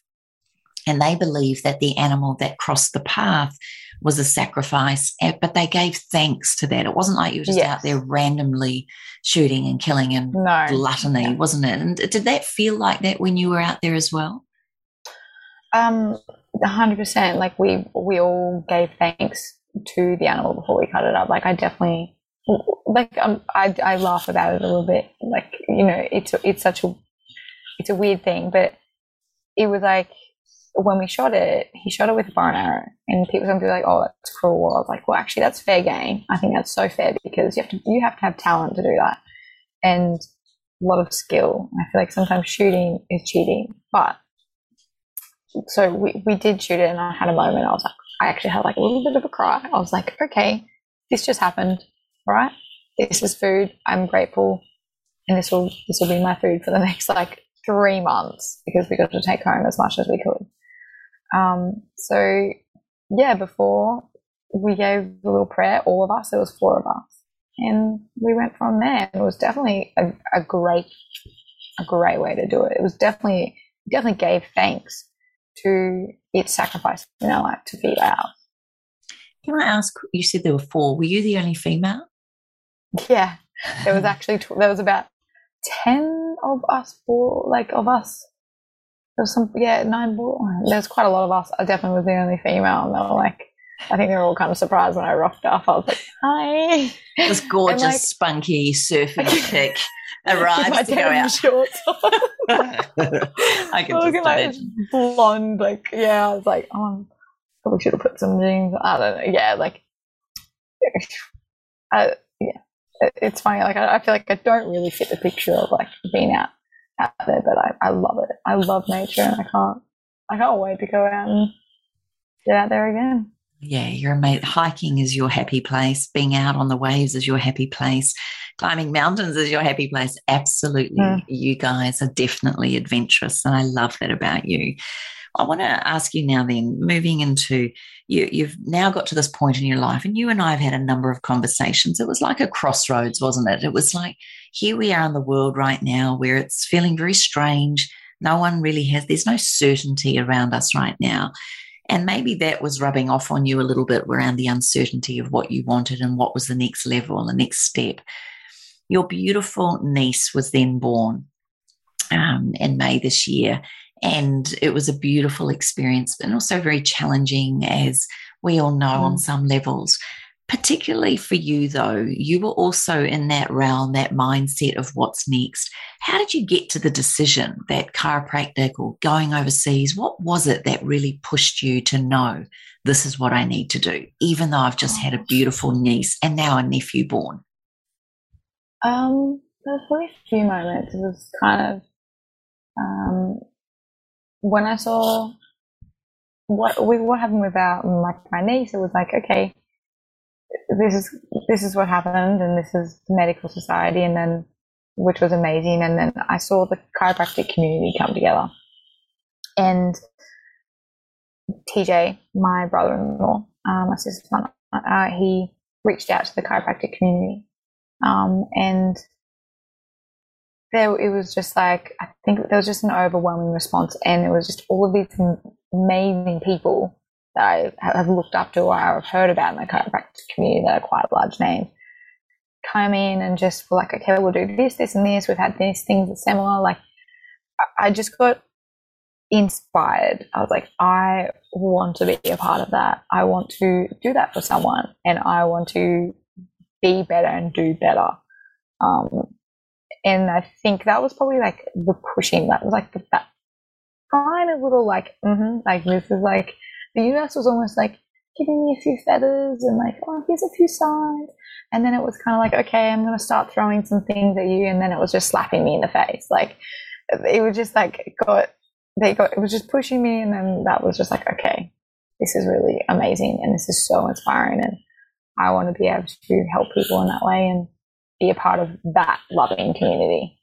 and they believe that the animal that crossed the path was a sacrifice, eh, but they gave thanks to that. It wasn't like you were just yes. out there randomly shooting and killing and no. gluttony, wasn't it? And did that feel like that when you were out there as well?
Um, hundred percent. Like we we all gave thanks to the animal before we cut it up. Like I definitely like um, I I laugh about it a little bit. Like you know, it's it's such a it's a weird thing, but it was like when we shot it, he shot it with a bow and arrow, and people sometimes be like, "Oh, that's cruel." I was like, "Well, actually, that's fair game. I think that's so fair because you have to you have to have talent to do that, and a lot of skill. I feel like sometimes shooting is cheating, but so we we did shoot it, and I had a moment. I was like, I actually had like a little bit of a cry. I was like, "Okay, this just happened, right? This is food. I'm grateful." And this will this will be my food for the next like three months because we got to take home as much as we could. Um, so yeah, before we gave a little prayer, all of us, there was four of us, and we went from there. It was definitely a, a great, a great way to do it. It was definitely, definitely gave thanks to its sacrifice in our life to feed ours.
Can I ask? You said there were four. Were you the only female?
Yeah, there was actually there was about ten of us, four like of us there's some, yeah, nine boys. There's quite a lot of us. I definitely was the only female, and they were like, I think they were all kind of surprised when I rocked up. I was like, hi.
This gorgeous, like, spunky surfing chick arrives to go out. Shorts I can just imagine.
Like blonde, like, yeah, I was like, oh, probably should have put some jeans. I don't know. Yeah, like, I, yeah, it's funny. Like, I, I feel like I don't really fit the picture of like being out out there, but I, I love it. I love nature and I can't I can't wait to go out and get out there again.
Yeah, you're amazing. Hiking is your happy place. Being out on the waves is your happy place. Climbing mountains is your happy place. Absolutely. Mm. You guys are definitely adventurous. And I love that about you. I want to ask you now then, moving into you, you've now got to this point in your life, and you and I have had a number of conversations. It was like a crossroads, wasn't it? It was like here we are in the world right now where it's feeling very strange. No one really has, there's no certainty around us right now. And maybe that was rubbing off on you a little bit around the uncertainty of what you wanted and what was the next level, the next step. Your beautiful niece was then born um, in May this year. And it was a beautiful experience, but also very challenging, as we all know mm. on some levels particularly for you though, you were also in that realm, that mindset of what's next. How did you get to the decision that chiropractic or going overseas? What was it that really pushed you to know this is what I need to do, even though I've just had a beautiful niece and now a nephew born?
Um, there was probably a few moments. It was kind of um, when I saw what we what happened with our, my, my niece. It was like, okay, this is this is what happened, and this is the medical society, and then which was amazing. And then I saw the chiropractic community come together, and TJ, my brother-in-law, uh, my sister's son, uh, he reached out to the chiropractic community, um, and there it was just like I think there was just an overwhelming response, and it was just all of these amazing people that I have looked up to or I've heard about in the chiropractic community that are quite a large names come in and just were like, okay, we'll do this, this, and this. We've had these things similar. Like, I just got inspired. I was like, I want to be a part of that. I want to do that for someone, and I want to be better and do better. Um, and I think that was probably like the pushing. That was like the, that kind of little like, mm-hmm, like this is like the US was almost like giving me a few feathers and like, oh, here's a few signs. And then it was kind of like, okay, I'm going to start throwing some things at you. And then it was just slapping me in the face. Like, it was just like, got, they got, it was just pushing me. And then that was just like, okay, this is really amazing. And this is so inspiring. And I want to be able to help people in that way and be a part of that loving community.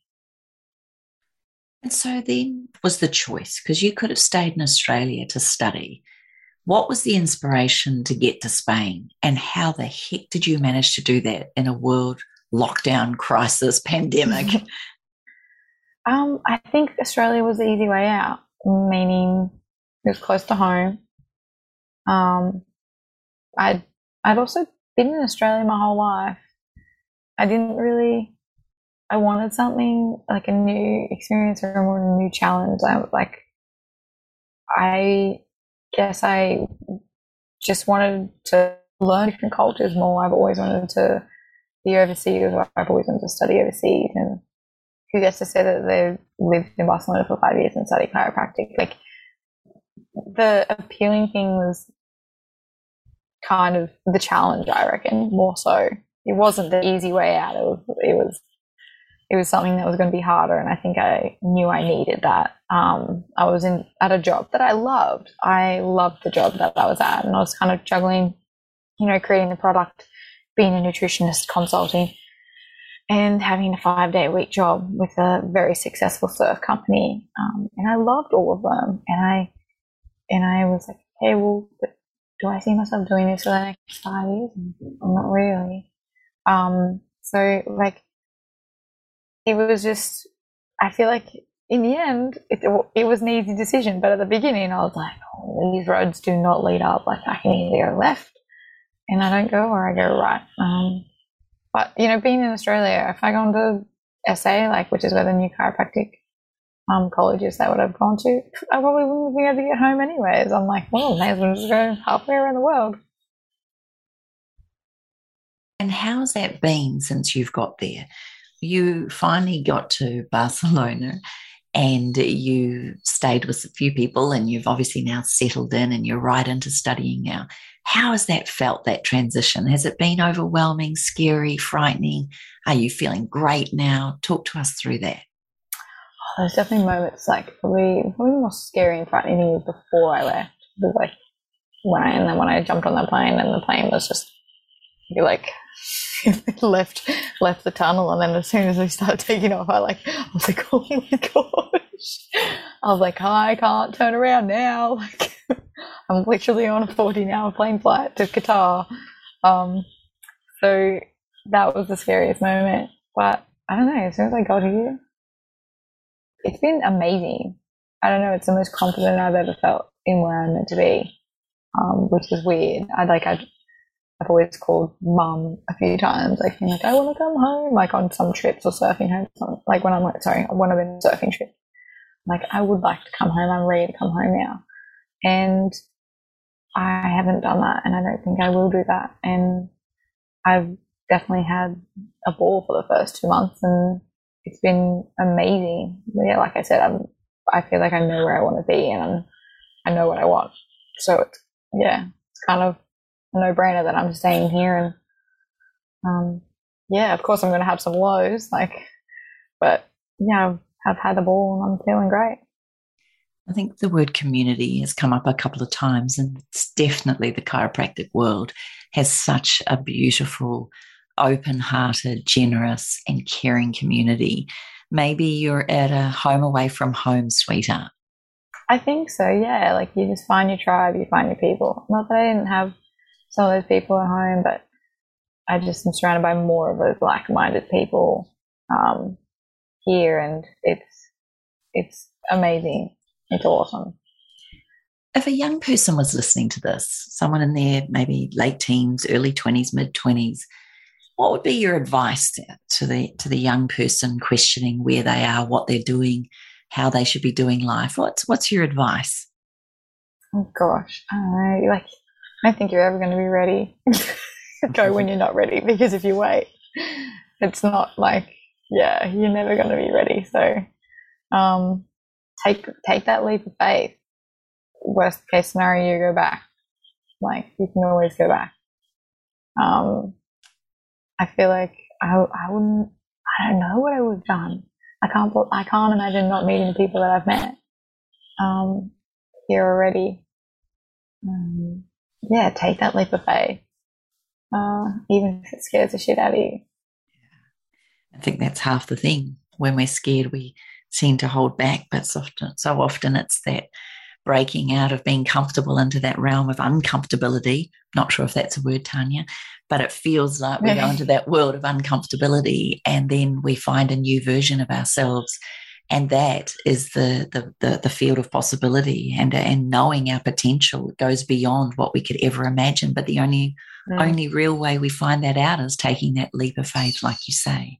And so then was the choice because you could have stayed in Australia to study what was the inspiration to get to Spain? And how the heck did you manage to do that in a world lockdown, crisis, pandemic?
um, I think Australia was the easy way out, meaning it was close to home. Um, I'd, I'd also been in Australia my whole life. I didn't really, I wanted something like a new experience or a new challenge. I like, I guess I just wanted to learn different cultures more. I've always wanted to be overseas. I've always wanted to study overseas. And who gets to say that they've lived in Barcelona for five years and studied chiropractic? Like the appealing thing was kind of the challenge, I reckon, more so. It wasn't the easy way out. It was, it was it was something that was going to be harder, and I think I knew I needed that. Um, I was in at a job that I loved. I loved the job that I was at, and I was kind of juggling, you know, creating the product, being a nutritionist, consulting, and having a five day a week job with a very successful surf company. Um, and I loved all of them, and I and I was like, hey, well, do I see myself doing this for the next five years? Not really. Um, so like it was just, I feel like in the end, it, it was an easy decision. But at the beginning, I was like, oh, these roads do not lead up. Like I can either go left and I don't go or I go right. Um, but, you know, being in Australia, if I go into SA, like, which is where the new chiropractic um, colleges that would have gone to, I probably wouldn't be able to get home anyways. I'm like, well, may as well just go halfway around the world.
And how's that been since you've got there? You finally got to Barcelona and you stayed with a few people and you've obviously now settled in and you're right into studying now. How has that felt, that transition? Has it been overwhelming, scary, frightening? Are you feeling great now? Talk to us through that.
Oh, there's definitely moments like probably, probably more scary and frightening before I left. Like when I, and then when I jumped on the plane and the plane was just be like left left the tunnel, and then as soon as we started taking off, I like I was like, oh my gosh! I was like, I can't turn around now. Like I'm literally on a 14 hour plane flight to Qatar. Um, so that was the scariest moment. But I don't know. As soon as I got here, it's been amazing. I don't know. It's the most confident I've ever felt in where I'm meant to be, um, which is weird. I like I I've always called mum a few times, like like, I want to come home, like on some trips or surfing home. Like when I'm like, sorry, one of the surfing trips. Like I would like to come home. I'm ready to come home now, and I haven't done that, and I don't think I will do that. And I've definitely had a ball for the first two months and it's been amazing. Yeah, like I said, I'm, I feel like I know where I want to be and I'm, I know what I want. So it's, yeah, it's kind of no brainer that I'm staying here and, um, yeah, of course I'm going to have some lows, like, but yeah, I've, I've had the ball and I'm feeling great.
I think the word community has come up a couple of times, and it's definitely the chiropractic world has such a beautiful, open hearted, generous, and caring community. Maybe you're at a home away from home, sweetheart.
I think so, yeah. Like you just find your tribe, you find your people. Not that I didn't have some of those people at home, but I just am surrounded by more of those like minded people um, here, and it's it's amazing. It's awesome.
If a young person was listening to this, someone in their maybe late teens, early 20s, mid 20s, what would be your advice to the to the young person questioning where they are, what they're doing, how they should be doing life? What's what's your advice?
Oh gosh, I don't know. Like, I think you're ever going to be ready. Go when you're not ready, because if you wait, it's not like yeah, you're never going to be ready. So, um, take take that leap of faith. Worst case scenario, you go back. Like you can always go back. Um, I feel like I I wouldn't. I don't know what I would have done. I can't. I can't imagine not meeting the people that I've met um, here already. Um, yeah, take that leap of faith, uh, even if it scares the shit out of you.
I think that's half the thing. When we're scared, we seem to hold back, but so often, so often it's that breaking out of being comfortable into that realm of uncomfortability. Not sure if that's a word, Tarnia, but it feels like we go into that world of uncomfortability and then we find a new version of ourselves. And that is the, the, the, the field of possibility and, and knowing our potential goes beyond what we could ever imagine. But the only, mm. only real way we find that out is taking that leap of faith, like you say.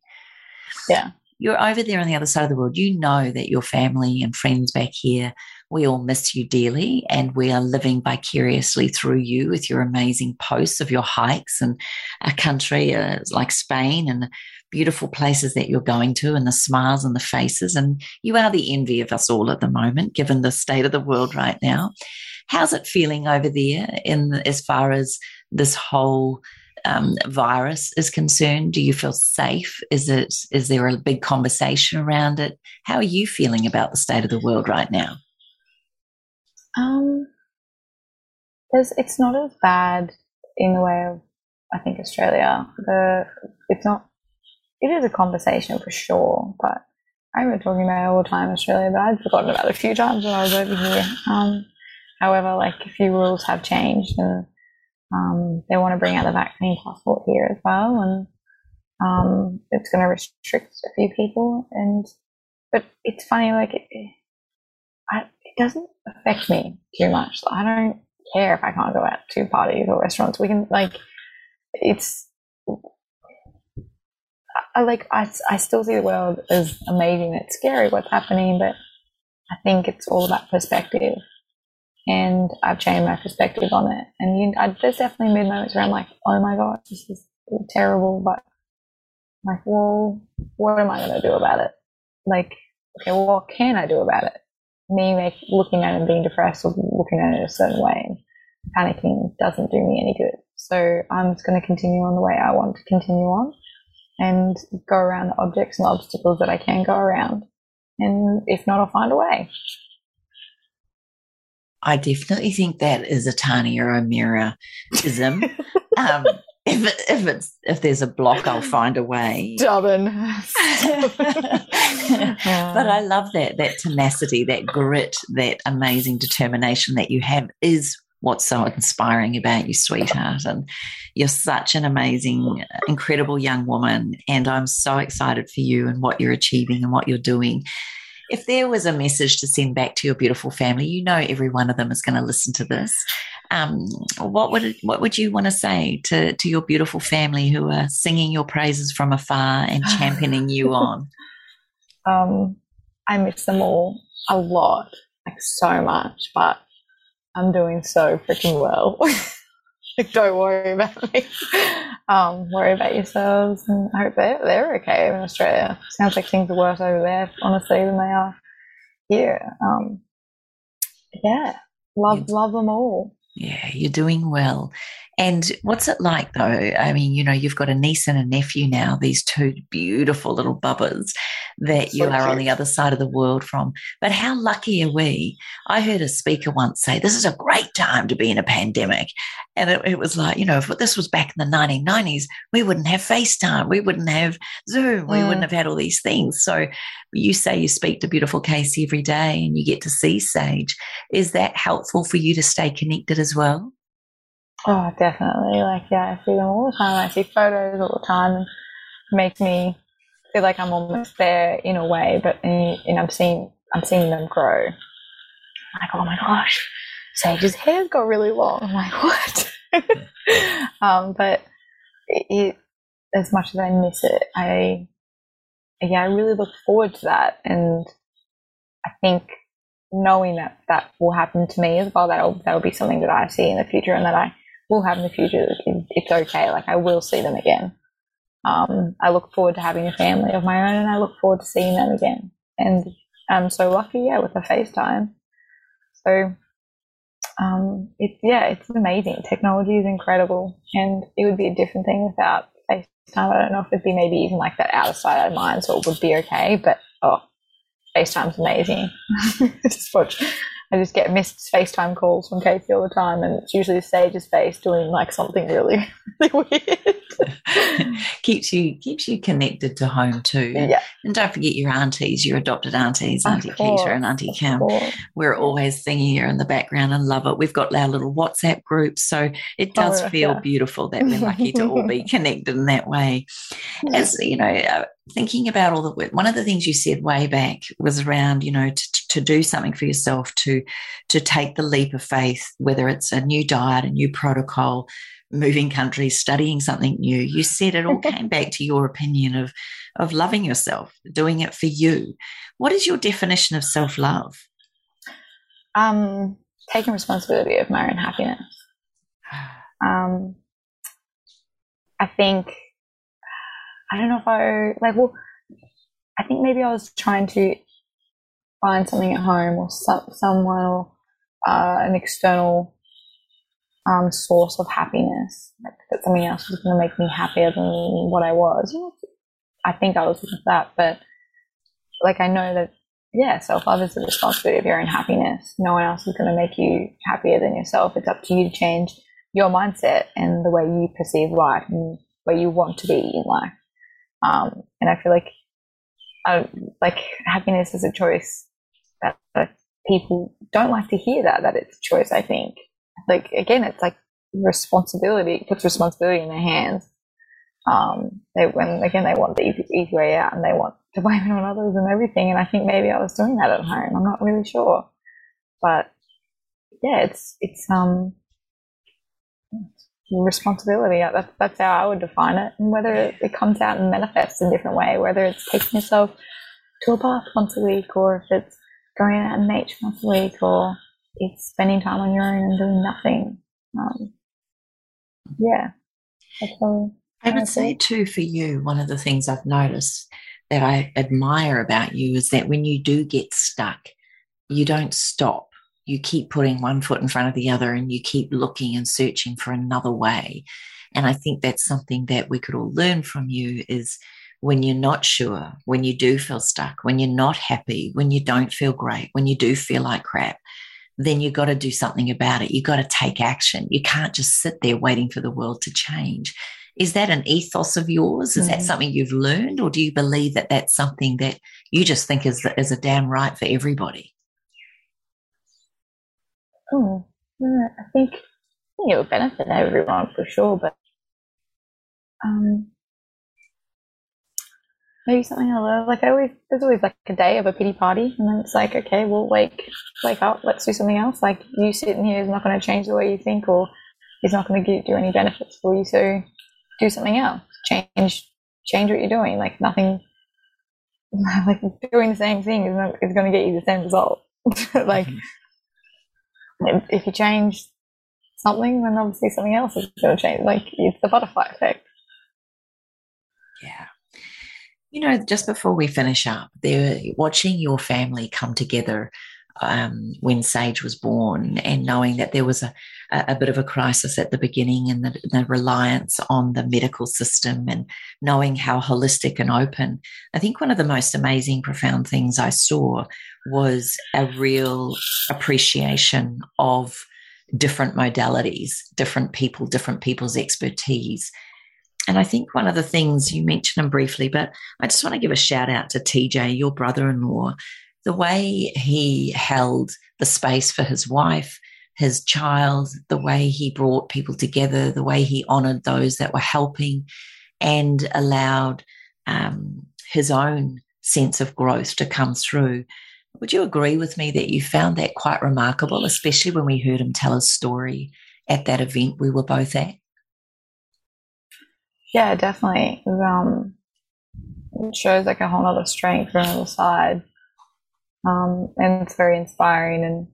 Yeah
you're over there on the other side of the world. You know that your family and friends back here, we all miss you dearly and we are living vicariously through you with your amazing posts of your hikes and a country uh, like Spain and beautiful places that you're going to and the smiles and the faces. And you are the envy of us all at the moment, given the state of the world right now. How's it feeling over there in as far as this whole um, virus is concerned? Do you feel safe? Is it is there a big conversation around it? How are you feeling about the state of the world right now?
Um, it's not as bad in the way of I think Australia. The it's not. It is a conversation for sure, but I remember talking about it all the time in Australia, but I'd forgotten about it a few times when I was over here. Um, however, like a few rules have changed, and um, they want to bring out the vaccine passport here as well, and um, it's going to restrict a few people. And but it's funny, like it, I, it doesn't affect me too much. I don't care if I can't go out to parties or restaurants. We can like it's. I like I, I still see the world as amazing. It's scary what's happening, but I think it's all about perspective and I've changed my perspective on it. And you, I, there's definitely been moments where I'm like, oh my god, this is terrible, but I'm like, well, what am I going to do about it? Like, okay, well, what can I do about it? Me make, looking at it and being depressed or looking at it a certain way and panicking doesn't do me any good. So I'm just going to continue on the way I want to continue on and go around the objects and obstacles that I can go around. And if not, I'll find a way.
I definitely think that is a Tarnia O'Meara ism. um, if it, if it's if there's a block, I'll find a way.
Stubborn.
but I love that that tenacity, that grit, that amazing determination that you have is what's so inspiring about you, sweetheart. And you're such an amazing, incredible young woman. And I'm so excited for you and what you're achieving and what you're doing if there was a message to send back to your beautiful family, you know every one of them is going to listen to this. Um, what would it, what would you want to say to to your beautiful family who are singing your praises from afar and championing you on?
Um, I miss them all a lot, like so much, but I'm doing so freaking well. like, don't worry about me. Um, worry about yourselves, and I hope they're they're okay in Australia. Sounds like things are worse over there, honestly, than they are here. Um, yeah, love love them all.
Yeah, you're doing well. And what's it like though? I mean, you know, you've got a niece and a nephew now, these two beautiful little bubbas that so you are cute. on the other side of the world from. But how lucky are we? I heard a speaker once say, This is a great time to be in a pandemic. And it, it was like, you know, if this was back in the 1990s, we wouldn't have FaceTime, we wouldn't have Zoom, we wouldn't mm. have had all these things. So you say you speak to beautiful Casey every day and you get to see Sage. Is that helpful for you to stay connected as well?
Oh, definitely. Like, yeah, I see them all the time. I see photos all the time and makes me feel like I'm almost there in a way, but and, and I'm seeing I'm seeing them grow. I'm like, oh my gosh, Sage's hair's got really long. I'm like, what? um, but it, it, as much as I miss it, I yeah, I really look forward to that, and I think knowing that that will happen to me as well, that'll that'll be something that I see in the future, and that I will have in the future. It's okay. Like I will see them again. Um, I look forward to having a family of my own, and I look forward to seeing them again. And I'm so lucky, yeah, with the FaceTime. So, um, it's yeah, it's amazing. Technology is incredible, and it would be a different thing without FaceTime. I don't know if it'd be maybe even like that out of sight, out of mind, so it would be okay. But oh, FaceTime's amazing. just watch I just get missed FaceTime calls from Casey all the time, and it's usually Sage's face doing like something really, really weird.
keeps you keeps you connected to home too.
Yeah.
And don't forget your aunties, your adopted aunties, Auntie Peter and Auntie Kim. We're always singing here in the background and love it. We've got our little WhatsApp group, so it does oh, feel yeah. beautiful that we're lucky to all be connected in that way. As you know, uh, thinking about all the one of the things you said way back was around you know to, to do something for yourself to to take the leap of faith whether it's a new diet a new protocol moving countries studying something new. You said it all came back to your opinion of of loving yourself doing it for you. What is your definition of self-love?
Um taking responsibility of my own happiness. Um i think I don't know if I like. Well, I think maybe I was trying to find something at home or some, someone or uh, an external um, source of happiness. Like that something else was going to make me happier than what I was. I think I was looking for that, but like I know that yeah, self love is the responsibility of your own happiness. No one else is going to make you happier than yourself. It's up to you to change your mindset and the way you perceive life and where you want to be in life. Um, and I feel like, like happiness is a choice that, that people don't like to hear that, that it's a choice, I think. Like, again, it's like responsibility, it puts responsibility in their hands. Um, they, when, again, they want the easy, easy way out and they want to blame it on others and everything. And I think maybe I was doing that at home. I'm not really sure. But yeah, it's, it's, um, responsibility. That's, that's how I would define it. And whether it, it comes out and manifests in a different way, whether it's taking yourself to a bath once a week, or if it's going out in nature once a week, or it's spending time on your own and doing nothing. Um, yeah,
I would say too for you, one of the things I've noticed that I admire about you is that when you do get stuck, you don't stop you keep putting one foot in front of the other and you keep looking and searching for another way. And I think that's something that we could all learn from you is when you're not sure, when you do feel stuck, when you're not happy, when you don't feel great, when you do feel like crap, then you've got to do something about it. You've got to take action. You can't just sit there waiting for the world to change. Is that an ethos of yours? Is mm. that something you've learned, or do you believe that that's something that you just think is, is a damn right for everybody?
Oh, I think, I think it would benefit everyone for sure, but um, maybe something I love. Like I always, there's always like a day of a pity party, and then it's like, okay, well, wake, wake up, let's do something else. Like you sitting here is not going to change the way you think, or it's not going to do any benefits for you. So do something else. Change, change what you're doing. Like nothing, like doing the same thing is not is going to get you the same result. like mm-hmm if you change something, then obviously something else is going to change. Like it's the butterfly effect.
Yeah. You know, just before we finish up, there watching your family come together um, when Sage was born, and knowing that there was a, a bit of a crisis at the beginning and the, the, reliance on the medical system, and knowing how holistic and open. I think one of the most amazing, profound things I saw was a real appreciation of different modalities, different people, different people's expertise. And I think one of the things you mentioned them briefly, but I just want to give a shout out to TJ, your brother in law, the way he held the space for his wife, his child, the way he brought people together, the way he honored those that were helping and allowed um, his own sense of growth to come through. Would you agree with me that you found that quite remarkable, especially when we heard him tell his story at that event we were both at?
Yeah, definitely. Um, it shows like a whole lot of strength from the side. Um, and it's very inspiring and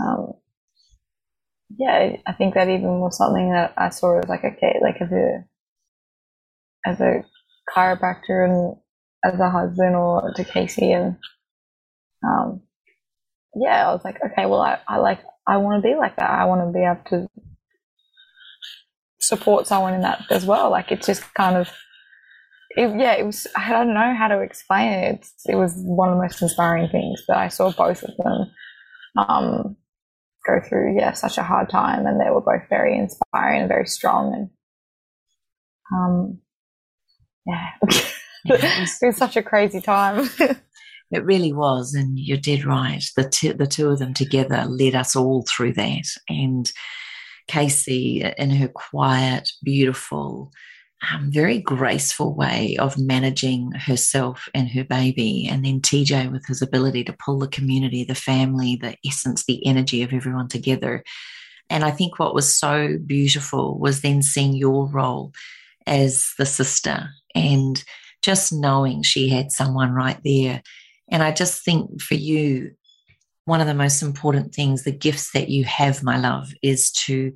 um, yeah, I think that even was something that I saw as like okay, like as a as a chiropractor and as a husband or to Casey and um, yeah, I was like, okay, well, I, I like, I want to be like that. I want to be able to support someone in that as well. Like, it's just kind of, it, yeah, it was, I don't know how to explain it. It's, it was one of the most inspiring things that I saw both of them um, go through, yeah, such a hard time. And they were both very inspiring and very strong. And, um, yeah, it was such a crazy time.
It really was, and you're dead right. The two, the two of them together led us all through that. And Casey, in her quiet, beautiful, um, very graceful way of managing herself and her baby, and then TJ with his ability to pull the community, the family, the essence, the energy of everyone together. And I think what was so beautiful was then seeing your role as the sister and just knowing she had someone right there and I just think for you, one of the most important things, the gifts that you have, my love, is to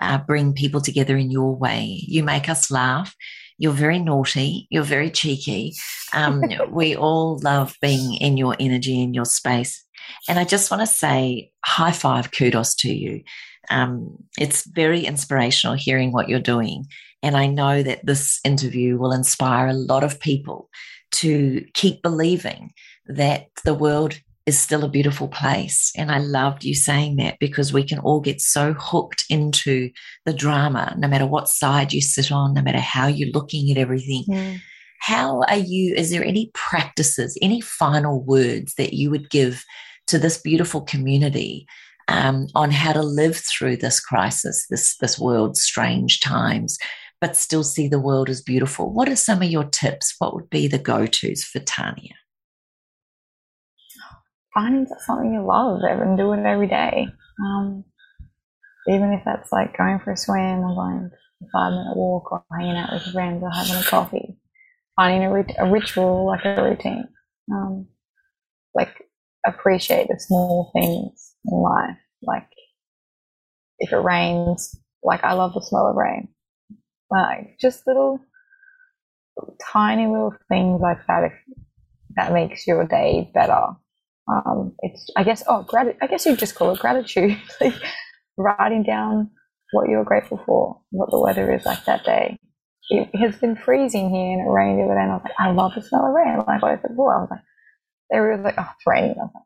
uh, bring people together in your way. You make us laugh. You're very naughty. You're very cheeky. Um, we all love being in your energy, in your space. And I just want to say high five, kudos to you. Um, it's very inspirational hearing what you're doing. And I know that this interview will inspire a lot of people to keep believing that the world is still a beautiful place. And I loved you saying that because we can all get so hooked into the drama, no matter what side you sit on, no matter how you're looking at everything. Mm. How are you? Is there any practices, any final words that you would give to this beautiful community um, on how to live through this crisis, this this world's strange times, but still see the world as beautiful? What are some of your tips? What would be the go tos for Tarnia?
Finding something you love and doing it every day. Um, even if that's like going for a swim or going a five minute walk or hanging out with friends or having a coffee. Finding a, rit- a ritual, like a routine. Um, like appreciate the small things in life. Like if it rains, like I love the smell of rain. Like just little tiny little things like that if that makes your day better um, it's I guess oh grat- I guess you just call it gratitude, like writing down what you're grateful for, what the weather is like that day. It has been freezing here and it rained the other day, and I was like, I love the smell of rain. Like I said I was like, they were like, oh, it's raining. I was like,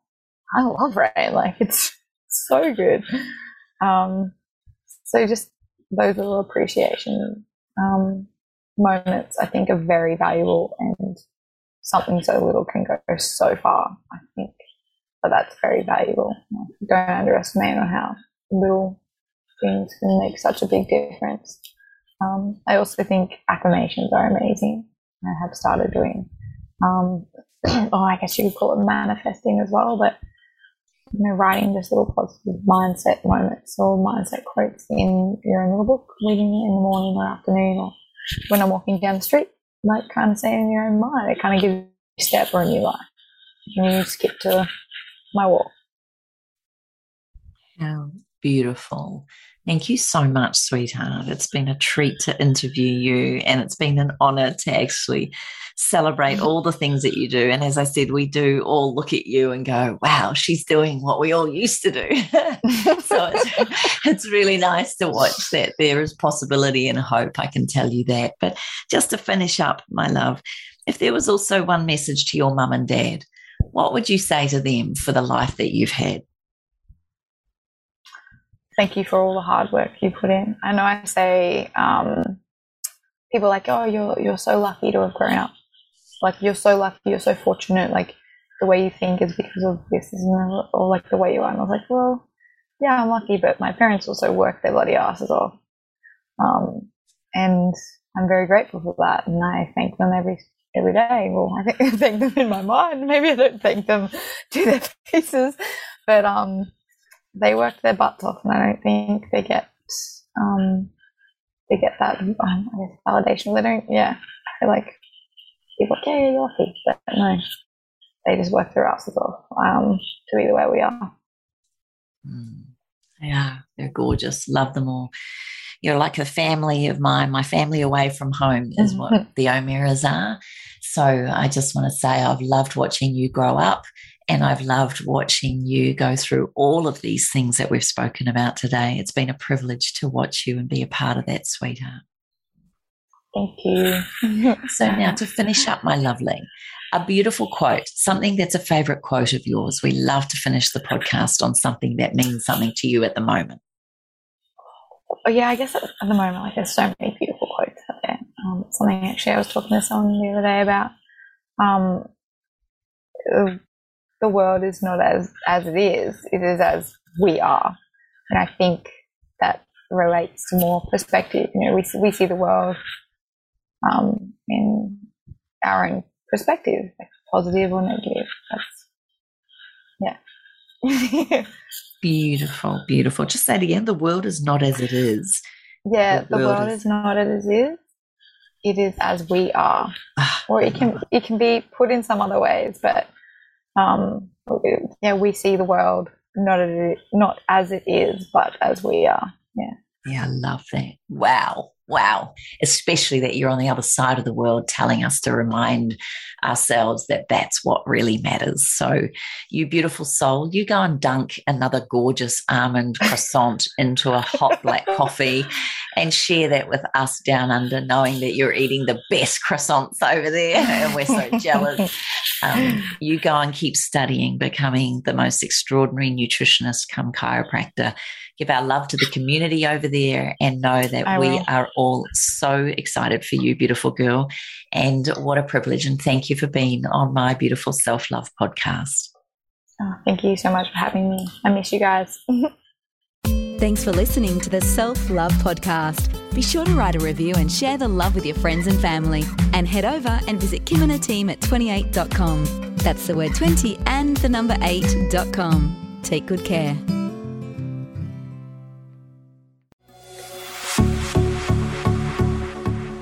I love rain. Like it's so good. Um, so just those little appreciation um, moments, I think, are very valuable, and something so little can go so far. I think but that's very valuable. Don't underestimate how little things can make such a big difference. Um, I also think affirmations are amazing. I have started doing, um, oh, I guess you could call it manifesting as well, but you know, writing just little positive mindset moments or mindset quotes in your own little book, reading it in the morning or afternoon or when I'm walking down the street, like kind of saying in your own mind. It kind of gives you a step or a new life. And you skip to my wall.
How Beautiful. Thank you so much, sweetheart. It's been a treat to interview you, and it's been an honor to actually celebrate all the things that you do. And as I said, we do all look at you and go, wow, she's doing what we all used to do. so it's, it's really nice to watch that there is possibility and hope. I can tell you that. But just to finish up, my love, if there was also one message to your mum and dad, what would you say to them for the life that you've had?
thank you for all the hard work you put in. I know I say um, people like, oh, you're you're so lucky to have grown up. Like you're so lucky, you're so fortunate. Like the way you think is because of this, isn't or like the way you are. And I was like, well, yeah, I'm lucky, but my parents also work their bloody asses off, um, and I'm very grateful for that. And I thank them every every day. Well, I think they thank them in my mind. Maybe I don't thank them to their faces, but um, they work their butts off, and I don't think they get um, they get that um, I guess validation. They don't. Yeah, I feel like people like, yeah, you're lucky, but no, they just work their asses off um, to be the way we are.
Mm. Yeah, they're gorgeous. Love them all. You're like a family of mine. My family away from home is what mm-hmm. the O'Mearas are. So I just want to say I've loved watching you grow up and I've loved watching you go through all of these things that we've spoken about today. It's been a privilege to watch you and be a part of that, sweetheart.
Thank you.
so, now to finish up, my lovely, a beautiful quote, something that's a favorite quote of yours. We love to finish the podcast on something that means something to you at the moment.
Oh, yeah, I guess at the moment, like there's so many beautiful quotes out there. Um, something actually I was talking to someone the other day about. Um, the world is not as as it is; it is as we are, and I think that relates to more perspective. You know, we we see the world um, in our own perspective, like positive or negative. That's
yeah. beautiful, beautiful. Just say it again. The world is not as it is.
Yeah, the, the world, world is, is not as it is. It is as we are, ah, or it can it can be put in some other ways, but um, yeah, we see the world not as it, not as it is, but as we are. Yeah.
Yeah, I love that. Wow. Wow. Especially that you're on the other side of the world telling us to remind ourselves that that's what really matters. So, you beautiful soul, you go and dunk another gorgeous almond croissant into a hot black coffee and share that with us down under, knowing that you're eating the best croissants over there and we're so jealous. Um, you go and keep studying, becoming the most extraordinary nutritionist come chiropractor give our love to the community over there and know that I we will. are all so excited for you, beautiful girl. And what a privilege. And thank you for being on my beautiful self love podcast.
Oh, thank you so much for having me. I miss you guys.
Thanks for listening to the Self Love Podcast. Be sure to write a review and share the love with your friends and family. And head over and visit Kim and her team at 28.com. That's the word 20 and the number 8.com. Take good care.